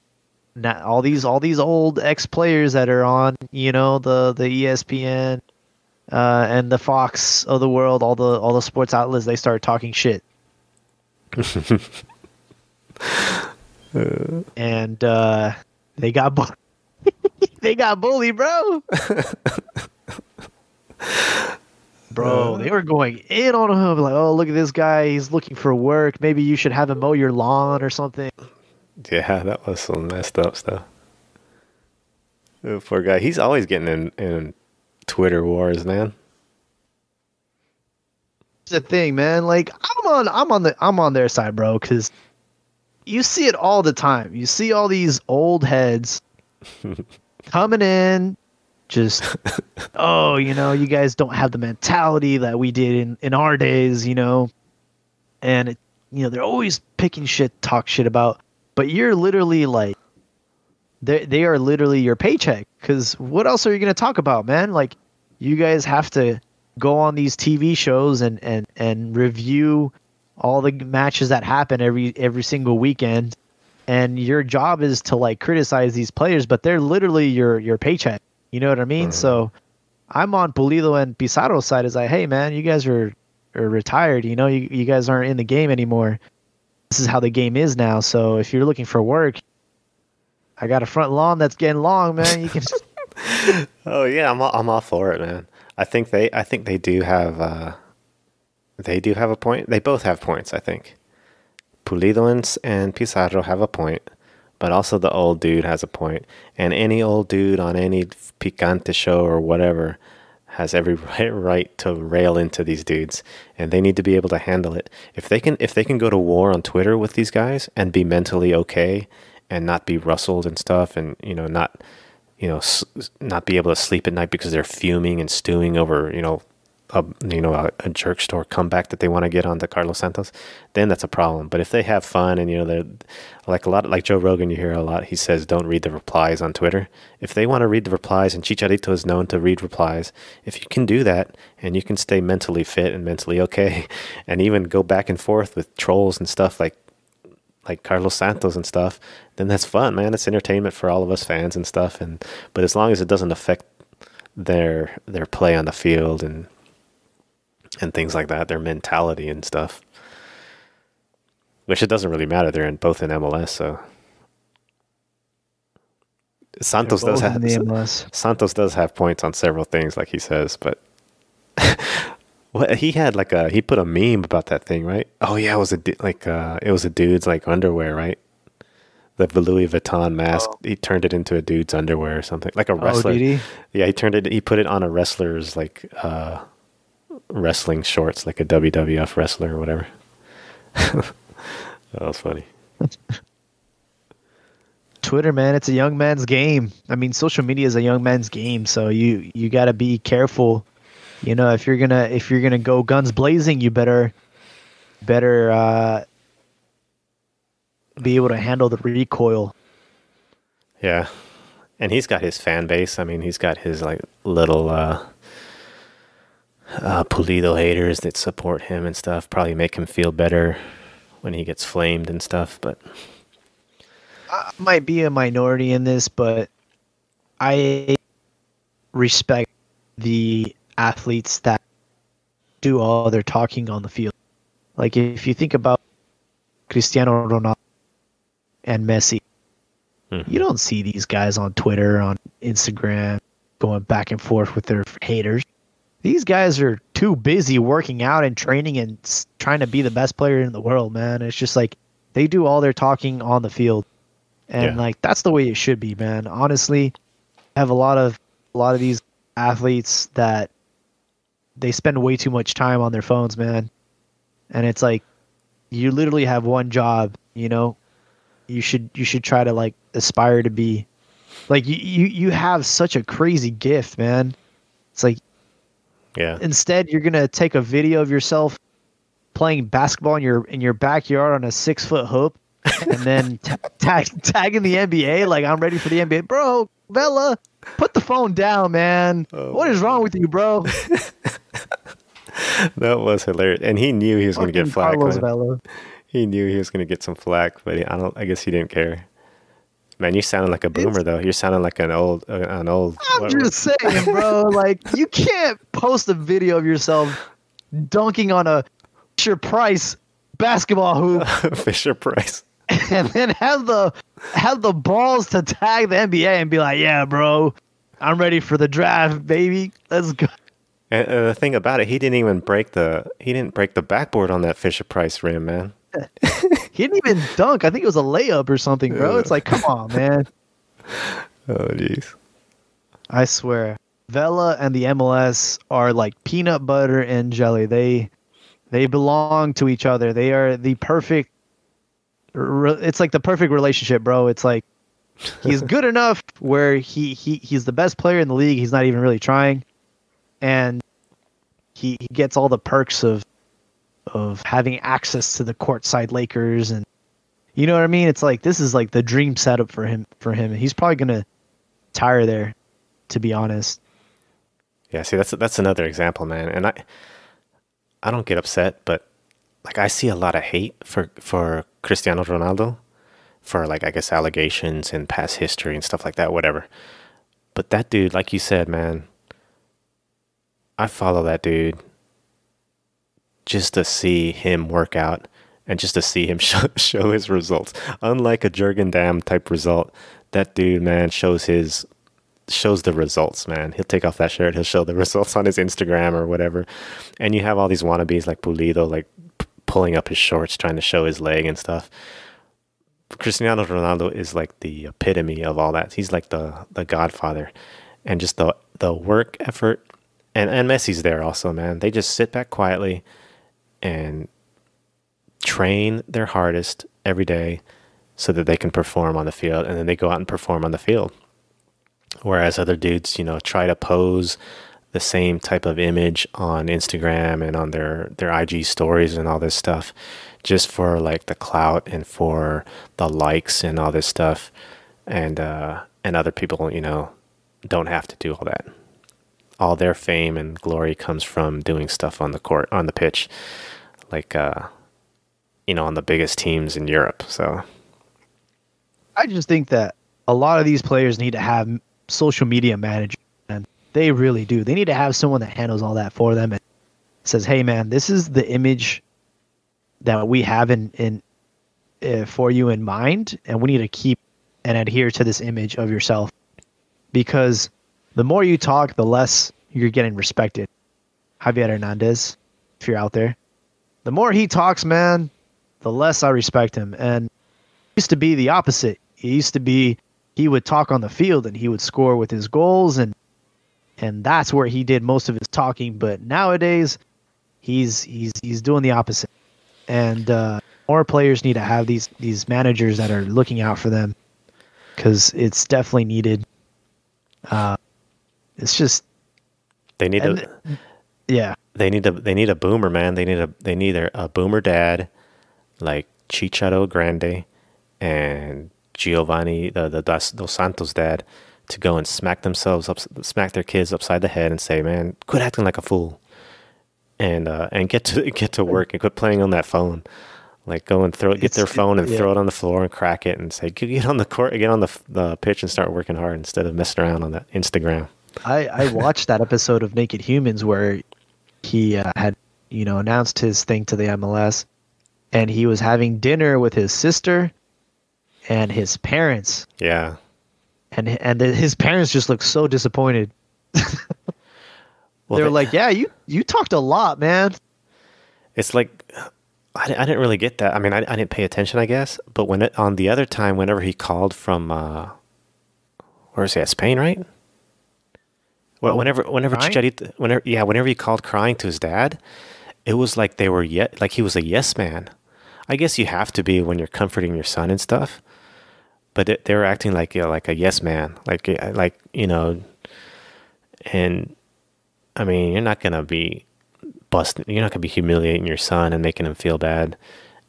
now all these all these old ex players that are on, you know, the the ESPN uh, and the Fox of the world, all the all the sports outlets, they start talking shit. (laughs) and uh, they got bu- (laughs) they got bullied, bro. (laughs) Bro, they were going in on him like, "Oh, look at this guy. He's looking for work. Maybe you should have him mow your lawn or something." Yeah, that was some messed up stuff. Oh, poor guy. He's always getting in, in Twitter wars, man. It's the thing, man. Like I'm on, I'm on the, I'm on their side, bro. Because you see it all the time. You see all these old heads (laughs) coming in, just, (laughs) oh, you know, you guys don't have the mentality that we did in in our days, you know. And it, you know, they're always picking shit, talk shit about. But you're literally like, they they are literally your paycheck. Because what else are you gonna talk about, man? Like, you guys have to go on these TV shows and and and review all the matches that happen every every single weekend. And your job is to like criticize these players but they're literally your your paycheck. You know what i mean? So i'm on Pulido and Pizarro's side. Is like hey man you guys are are retired. You know you, you guys aren't in the game anymore. This is how the game is now. So if you're looking for work i got a front lawn that's getting long man you can (laughs) Oh yeah, I'm all, I'm all for it, man. I think they I think they do have uh, they do have a point. They both have points. I think Pulido and, Pizarro have a point, but also the old dude has a point. And any old dude on any picante show or whatever has every (laughs) right to rail into these dudes, and they need to be able to handle it. If they can if they can go to war on Twitter with these guys and be mentally okay and not be rustled and stuff, and you know not you know, not be able to sleep at night because they're fuming and stewing over, you know, a you know a, a jerk store comeback that they want to get onto Carlos Santos, then that's a problem. But if they have fun and you know they're like a lot like Joe Rogan, you hear a lot. He says don't read the replies on Twitter. If they want to read the replies, and Chicharito is known to read replies, if you can do that and you can stay mentally fit and mentally okay, (laughs) and even go back and forth with trolls and stuff like like Carlos Santos and stuff, then that's fun, man. It's entertainment for all of us fans and stuff. And but as long as it doesn't affect their their play on the field and and things like that, their mentality and stuff, which it doesn't really matter. They're in both in MLS, so Santos does have MLS. Santos does have points on several things, like he says, but. (laughs) Well, he had like a he put a meme about that thing, right? Oh yeah, it was a like uh it was a dude's like underwear, right? The Louis Vuitton mask. He turned it into a dude's underwear or something, like a wrestler. Oh, he? Yeah, he turned it. He put it on a wrestler's like uh wrestling shorts, like a WWF wrestler or whatever. (laughs) that was funny. (laughs) Twitter, man, it's a young man's game. I mean, social media is a young man's game, so you you got to be careful. You know, if you're gonna if you're gonna go guns blazing, you better better uh, be able to handle the recoil. Yeah. And he's got his fan base. I mean, he's got his like little uh uh Pulido haters that support him and stuff. Probably make him feel better when he gets flamed and stuff, but I might be a minority in this, but I respect the athletes that do all their talking on the field. Like if you think about Cristiano Ronaldo and Messi, Mhm. you don't see these guys on Twitter, on Instagram, going back and forth with their haters. These guys are too busy working out and training and trying to be the best player in the world, man. It's just like they do all their talking on the field. And Yeah. like that's the way it should be, man. Honestly, I have a lot of a lot of these athletes that they spend way too much time on their phones, man. And it's like you literally have one job, you know. You should you should try to like aspire to be like you you, you have such a crazy gift, man. It's like yeah. instead you're gonna take a video of yourself playing basketball in your in your backyard on a six foot hoop and then ta (laughs) tag tagging the NBA like I'm ready for the NBA, bro. Vela, put the phone down, man. Oh what is wrong with you, bro? (laughs) That was hilarious. And he knew he was going to get flack. He knew he was going to get some flack, but he, I don't I guess he didn't care. Man, you sounded like a boomer though. You're sounding like an old uh, an old I'm what- just saying, bro. (laughs) Like you can't post a video of yourself dunking on a Fisher Price basketball hoop (laughs) Fisher Price. (laughs) and then have the have the balls to tag the NBA and be like, "Yeah, bro, I'm ready for the draft, baby. Let's go." And, and the thing about it, he didn't even break the he didn't break the backboard on that Fisher Price rim, man. (laughs) He didn't even dunk. I think it was a layup or something, bro. It's like, come on, man. (laughs) Oh jeez. I swear, Vela and the MLS are like peanut butter and jelly. They they belong to each other. They are the perfect. It's like the perfect relationship, bro. It's like he's (laughs) good enough where he, he he's the best player in the league. He's not even really trying, and he, he gets all the perks of of having access to the courtside Lakers and you know what I mean. It's like this is like the dream setup for him for him. He's probably gonna tire there, to be honest. Yeah, see that's that's another example, man. And I I don't get upset, but like I see a lot of hate for for Cristiano Ronaldo for like I guess allegations and past history and stuff like that, whatever. But that dude, like you said, man, I follow that dude just to see him work out and just to see him (laughs) show, show his results. Unlike a Jurgen Damm type result, that dude, man, shows his shows the results, man. He'll take off that shirt, he'll show the (laughs) results on his Instagram or whatever. And you have all these wannabes like Pulido, like pulling up his shorts, trying to show his leg and stuff. Cristiano Ronaldo is like the epitome of all that. He's like the the godfather, and just the the work effort, and and Messi's there also, man. They just sit back quietly, and train their hardest every day, so that they can perform on the field, and then they go out and perform on the field. Whereas other dudes, you know, try to pose the same type of image on Instagram and on their their IG stories and all this stuff just for like the clout and for the likes and all this stuff and uh and other people, you know, don't have to do all that. All their fame and glory comes from doing stuff on the court on the pitch like uh you know, on the biggest teams in Europe. So, I just think that a lot of these players need to have social media managers, they really do. They need to have someone that handles all that for them and says, "Hey, man, this is the image that we have in in uh, for you in mind, and we need to keep and adhere to this image of yourself because the more you talk, the less you're getting respected." Javier Hernandez, if you're out there, the more he talks, man, the less I respect him, and used to be the opposite. He used to be he would talk on the field and he would score with his goals and and that's where he did most of his talking. But nowadays, he's he's he's doing the opposite. And uh, more players need to have these these managers that are looking out for them. because it's definitely needed. Uh, it's just They need And- a yeah, they need a they need a boomer man. They need a they need a, a boomer dad like Chicharito Grande and Giovanni the the Dos Santos dad to go and smack themselves up smack their kids upside the head and say, "Man, quit acting like a fool." And uh, and get to (laughs) get to work and quit playing on that phone. Like go and throw get It's- their phone and yeah. throw it on the floor and crack it and say, "Get on the court, get on the the pitch and start working hard instead of messing around on that Instagram." I I watched that episode of Naked Humans where he uh, had you know announced his thing to the MLS, and he was having dinner with his sister and his parents, Yeah, and and his parents just looked so disappointed. (laughs) well, they were like, "Yeah, you you talked a lot, man." it's like I, I didn't really get that. I mean, I, I didn't pay attention, I guess. But when it, on the other time, whenever he called from, uh, where is he at Spain, right? Well, Oh, whenever, whenever crying? Chicharito, whenever, yeah, whenever he called crying to his dad, it was like they were yet, like he was a yes man. I guess you have to be when you're comforting your son and stuff. But it, they were acting like you know, like a yes man, like uh, like you know, and I mean, you're not gonna be busting. You're not gonna be humiliating your son and making him feel bad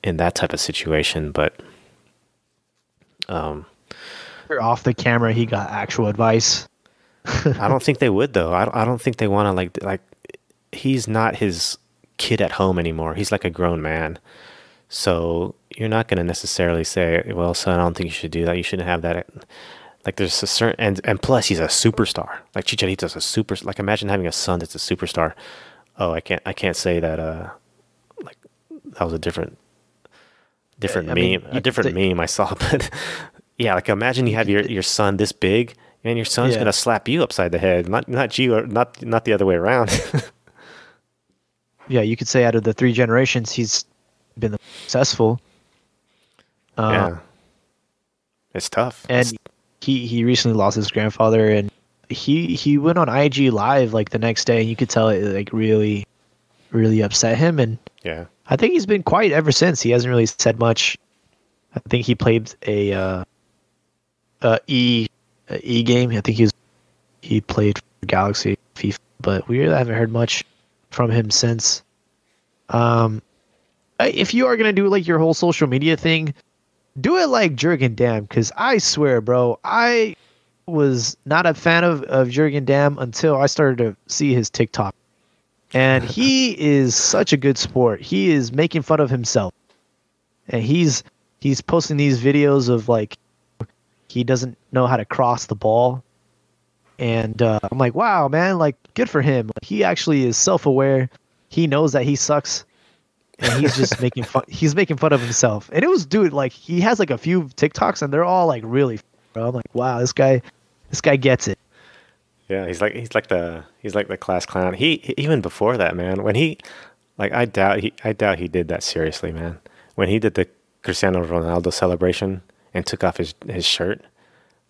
in that type of situation. But um, Off the camera, he got actual advice. I don't think they would though. I don't, I don't think they want to like like. He's not his kid at home anymore. He's like a grown man. So you're not gonna necessarily say, "Well, son, I don't think you should do that. You shouldn't have that." Like there's a certain and and plus he's a superstar. Like Chicharito's a super. Like imagine having a son that's a superstar. Oh, I can't I can't say that. Uh, like that was a different different I meme. you a different could meme I saw, (laughs) but yeah, like imagine you have your your son this big, and your son's Yeah. gonna slap you upside the head, not not you, or not not the other way around. (laughs) Yeah, you could say out of the three generations, he's been successful. Uh, yeah, it's tough. and It's- he he recently lost his grandfather and he he went on IG live like the next day and you could tell it like really really upset him and yeah, I think he's been quiet ever since. He hasn't really said much. I think he played a uh uh E E game. I think he was he played for Galaxy FIFA but we really haven't heard much from him since. Um if you are going to do like your whole social media thing do it like Jurgen Damm because I swear, bro, I was not a fan of, of Jurgen Damm until I started to see his TikTok. And he (laughs) is such a good sport. He is making fun of himself. And he's he's posting these videos of like he doesn't know how to cross the ball. And uh, I'm like, wow, man, like good for him. Like, he actually is self-aware. He knows that he sucks and he's just making fun. He's making fun of himself. And it was, dude, like he has like a few TikToks, and they're all like really. Bro. I'm like, wow, this guy, this guy gets it. yeah. He's like he's like the he's like the class clown. He he- even before that, man. When he like I doubt he I doubt he did that seriously, man. When he did the Cristiano Ronaldo celebration and took off his his shirt.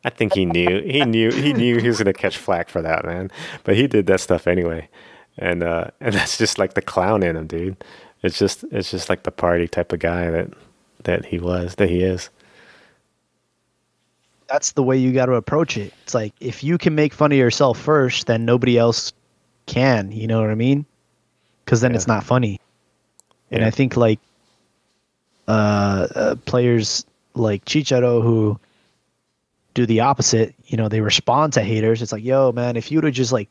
I think he knew he knew he knew he was gonna catch flack for that, man. But he did that stuff anyway, and uh, and (laughs) that's just like the clown in him, dude. It's just it's just like the party type of guy that that he was that he is. That's the way you got to approach it. It's like if you can make fun of yourself first, then nobody else can. You know what I mean? Because then Yeah. it's not funny. And Yeah. I think like uh, uh, players like Chicharo who do the opposite. You know, they respond to haters. It's like, yo, man, if you would have just like,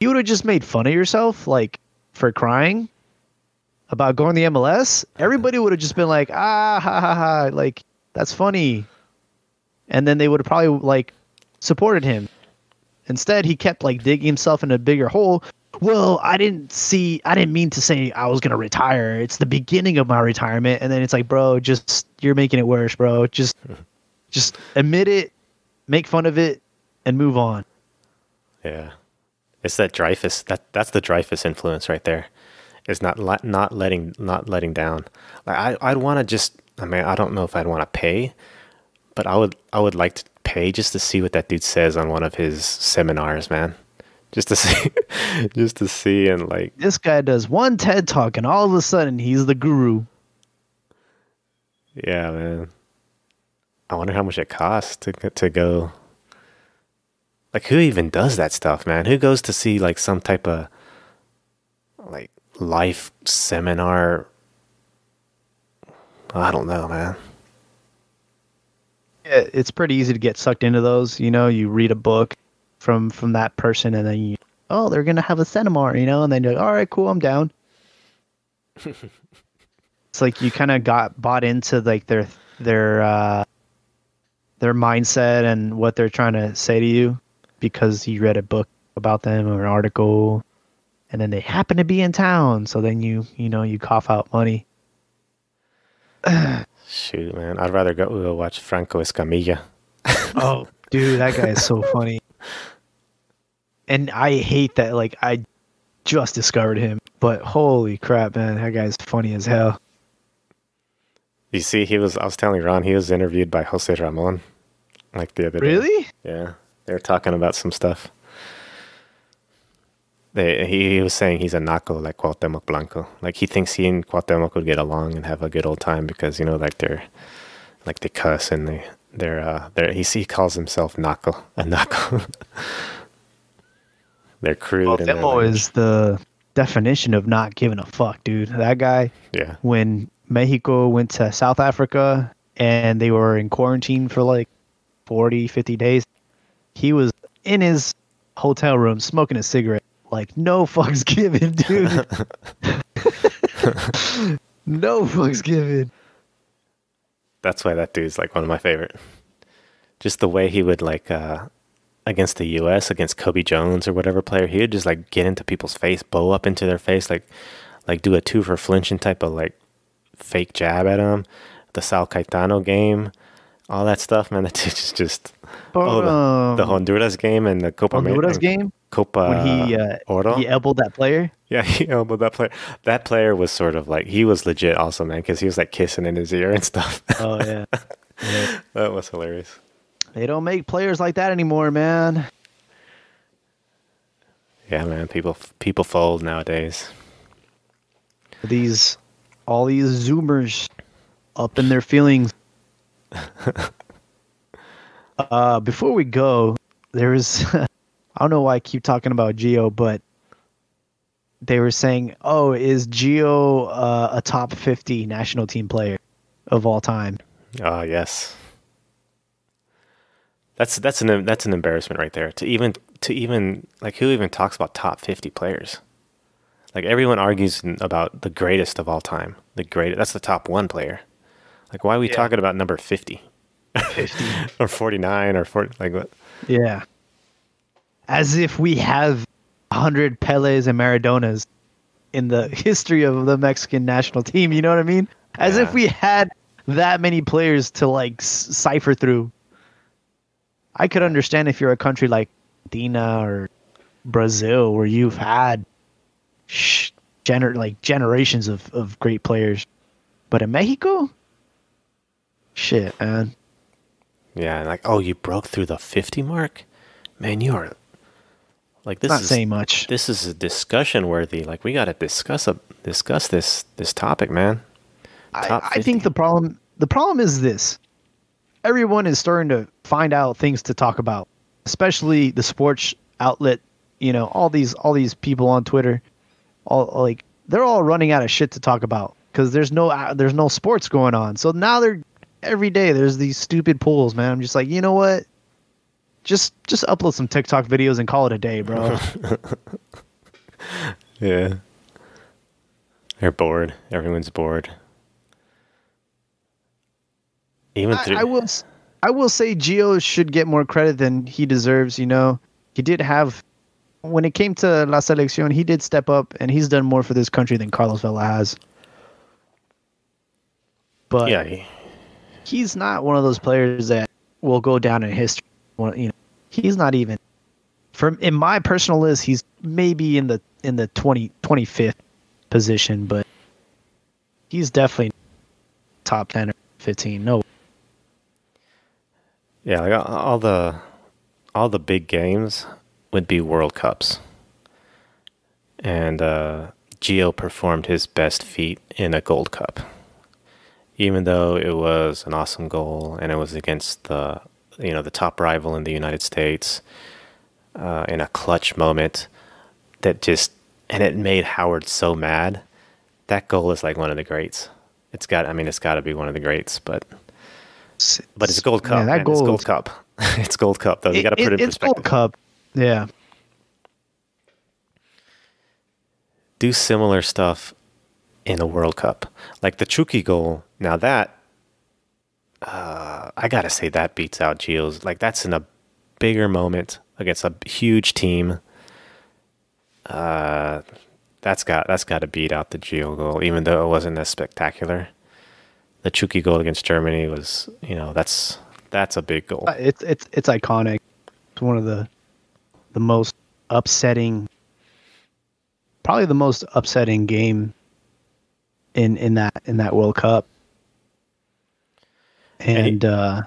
you would have just made fun of yourself, like for crying about going to the MLS, everybody would have just been like, ah, ha, ha, ha, like that's funny, and then they would have probably like supported him. Instead, he kept like digging himself in a bigger hole. Well, I didn't see, I didn't mean to say I was gonna retire. It's the beginning of my retirement, and then it's like, bro, just you're making it worse, bro. Just, (laughs) just admit it, make fun of it, and move on. Yeah, it's that Dreyfus. That that's the Dreyfus influence right there. Is not le- not letting not letting down. Like I I'd want to just. I mean I don't know if I'd want to pay, but I would I would like to pay just to see what that dude says on one of his seminars, man. Just to (laughs) see, just to see and like This guy does one TED talk, and all of a sudden he's the guru. yeah, man. I wonder how much it costs to go- to go. Like, who even does that stuff, man? Who goes to see like some type of life seminar? I don't know, man. Yeah, it's pretty easy to get sucked into those. You know, you read a book from from that person, and then you, oh, they're gonna have a seminar, you know, and then you're like, all right, cool, I'm down. (laughs) it's like you kind of got bought into like their their uh, their mindset and what they're trying to say to you because you read a book about them or an article, and then they happen to be in town, so then you you know you cough out money. (sighs) Shoot, man. I'd rather go, go watch Franco Escamilla. (laughs) Oh, dude, that guy is so (laughs) funny. And I hate that. Like, I just discovered him, but holy crap, man, that guy's funny as hell. You see, he was. I was telling Ron he was interviewed by Jose Ramon, like the other day. Really? Yeah, they were talking about some stuff. They, he, he was saying he's a naco like Cuauhtemoc Blanco. Like he thinks he and Cuauhtemoc would get along and have a good old time because you know, like they're, like they cuss and they they're uh they're he he calls himself naco a naco. (laughs) they're crude. Well, Temo like- is the definition of not giving a fuck, dude. That guy, yeah when Mexico went to South Africa and they were in quarantine for like 40, 50 days, he was in his hotel room smoking a cigarette. Like, no fucks given, (laughs) dude. no fucks given. That's why that dude's like one of my favorite. Just the way he would like uh against the US, against Cobi Jones or whatever player, he would just like get into people's face, bow up into their face, like like do a two for flinching type of like fake jab at him. The Sal Caetano game, all that stuff, man. That dude is just oh, the, the Um, Honduras game and the Copa Honduras and game Copa when he uh, Oro. he elbowed that player. Yeah, (laughs) he elbowed that player. That player was sort of like he was legit also, man, because he was like kissing in his ear and stuff. Oh yeah. (laughs) yeah. that was hilarious. They don't make players like that anymore, man. Yeah, man. People people fold nowadays. These all these zoomers up in their feelings. (laughs) uh before we go, there's I don't know why I keep talking about Gio, but they were saying, "Oh, is Gio uh, a top 50 national team player of all time?" Ah, yes. That's that's an that's an embarrassment right there. To even to even like who even talks about top fifty players? Like everyone argues about the greatest of all time. The great that's the top one player. Like why are we Yeah. talking about number fifty 50. (laughs) or forty nine or forty? Like what? Yeah. As if we have 100 Peles and Maradonas in the (laughs) history of the Mexican national team. You know what I mean? As Yeah. if we had that many players to like s- cipher through. I could understand if you're a country like Argentina or Brazil where you've had sh- gener- like generations of, of great players. But in Mexico? Shit, man. Yeah, like oh, you broke through the fifty mark, man. You are like this Not is saying much. this is a discussion worthy. Like we got to discuss a discuss this this topic, man. I, I think the problem the problem is this. Everyone is starting to find out things to talk about, especially the sports outlet. You know, all these all these people on Twitter, all like they're all running out of shit to talk about because there's no uh, there's no sports going on. So now they're every day there's these stupid polls, man. I'm just like, you know what? Just just upload some TikTok videos and call it a day, bro. (laughs) Yeah. They're bored. Everyone's bored. Even through I, I will I will say Gio should get more credit than he deserves, you know. He did have when it came to La Selección, he did step up and he's done more for this country than Carlos Vela has. But yeah, he- he's not one of those players that will go down in history. Well, You know, he's not even from in my personal list, he's maybe in the in the 20 25th position, but he's definitely top 10 or 15. No. yeah, like all- all the all the big games would be World Cups. And uh Gio performed his best feat in a Gold Cup. even though it was an awesome goal and it was against the you know the top rival in the United States uh, in a clutch moment that just and it made Howard so mad. That goal is like one of the greats. It's got I mean it's got to be one of the greats, but but it's a Gold Cup. Man, that man. It's goal- Gold Cup. (laughs) it's Gold Cup though. You got to put it, in it's perspective. Gold Cup. Yeah. do similar stuff in a World Cup. Like the Chucky goal. Now that uh, I gotta say that beats out Gio's. Like that's in a bigger moment against a huge team. Uh, that's got that's got to beat out the Gio goal, even though it wasn't as spectacular. The Chucky goal against Germany was, you know, that's that's a big goal. Uh, It's it's it's iconic. It's one of the the most upsetting probably the most upsetting game in in that in that World Cup. And uh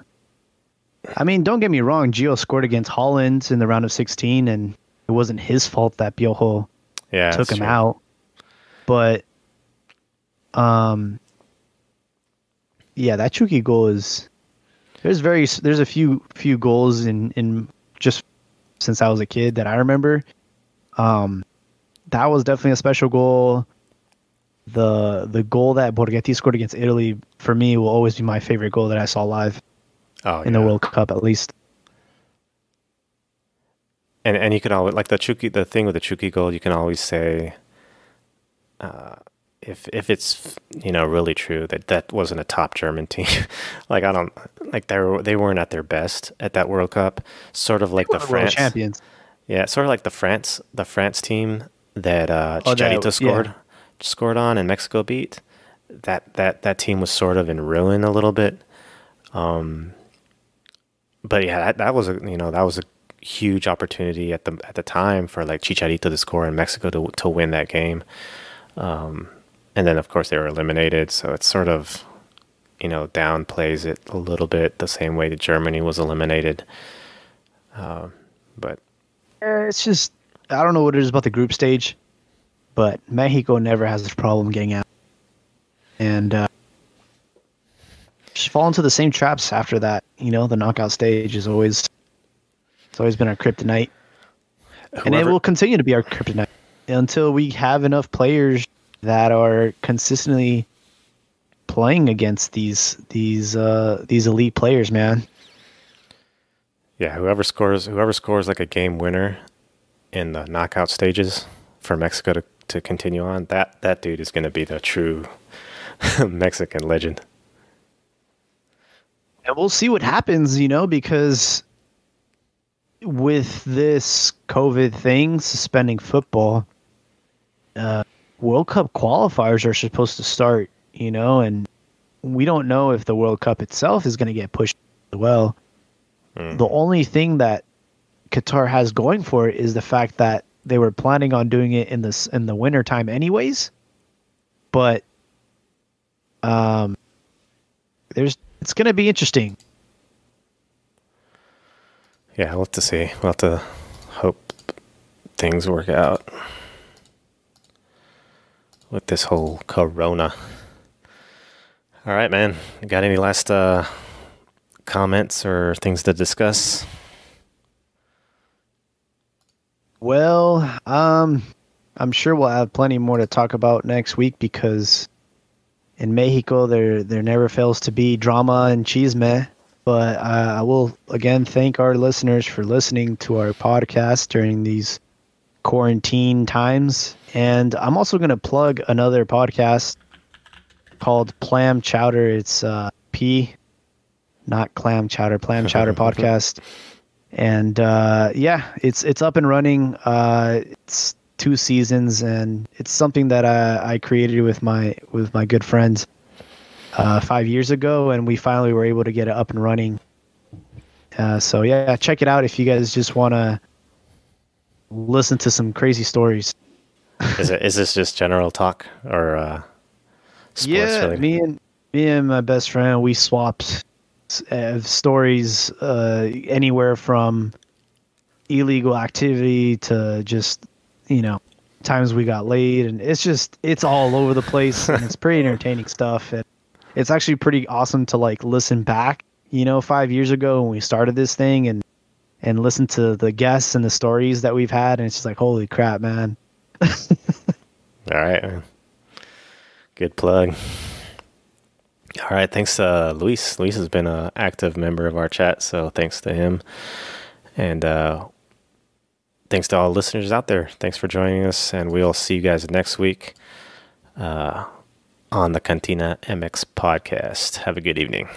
I mean, don't get me wrong, Gio scored against Holland in the round of 16 and it wasn't his fault that Piojo yeah, took him true. out. But um yeah, that Chucky goal is there's very there's a few few goals in in just since I was a kid that I remember. Um that was definitely a special goal. The the goal that Borgetti scored against Italy for me will always be my favorite goal that I saw live Oh, in yeah. the World Cup at least. and and you can always like the Chucky the thing with the Chucky goal you can always say uh if if it's you know really true that that wasn't a top German team (laughs) like I don't like they were they weren't at their best at that World Cup sort of like the France champions. yeah sort of like the France the France team that uh Oh, that- Chicharito yeah. Scored on and Mexico beat that that that team was sort of in ruin a little bit um but yeah, that, that was a you know that was a huge opportunity at the at the time for like Chicharito to score in Mexico to to win that game, um, and then of course they were eliminated. So it's sort of you know downplays it a little bit the same way that Germany was eliminated. Um, but Uh, It's just I don't know what it is about the group stage, but Mexico never has this problem getting out, and uh, just fall into the same traps after that. You know, the knockout stage is always it's always been our kryptonite, and it will continue to be our kryptonite until we have enough players that are consistently playing against these these uh these elite players, man. yeah, whoever scores whoever scores like a game winner in the knockout stages for Mexico to, to continue on, that that dude is going to be the true (laughs) Mexican legend. and we'll see what happens, you know, because with this COVID thing suspending football, uh, World Cup qualifiers are supposed to start, you know, and we don't know if the World Cup itself is going to get pushed as well. The only thing that Qatar has going for it is the fact that they were planning on doing it in this in the winter time anyways, but um, there's it's to be interesting. Yeah, we'll have to see. We'll have to hope things work out with this whole corona. All right, man. Got any last uh, comments or things to discuss? Well, um, I'm sure we'll have plenty more to talk about next week because in Mexico there there never fails to be drama and chisme. But uh, I will again thank our listeners for listening to our podcast during these quarantine times. And I'm also going to plug another podcast called Plam Chowder. It's uh, P, not Clam Chowder, Plam Chowder (laughs) podcast and uh, yeah, it's it's up and running. Uh, it's two seasons, and it's something that I, I created with my with my good friends uh, five years ago, and we finally were able to get it up and running. Uh, so yeah, check it out if you guys just want to listen to some crazy stories. (laughs) Is it is this just general talk or uh, sports? yeah, related? me and me and my best friend we swapped uh, stories uh, anywhere from illegal activity to just you know times we got laid and it's just it's all over the place and it's pretty (laughs) entertaining stuff and it's actually pretty awesome to like listen back, you know, five years ago when we started this thing and and listen to the guests and the stories that we've had, and it's just like, holy crap, man. (laughs) All right. Good plug. All right. Thanks, uh, Luis. Luis has been an active member of our chat, so thanks to him. And uh, thanks to all listeners out there. Thanks for joining us, and we'll see you guys next week uh, on the Cantina MX podcast. Have a good evening.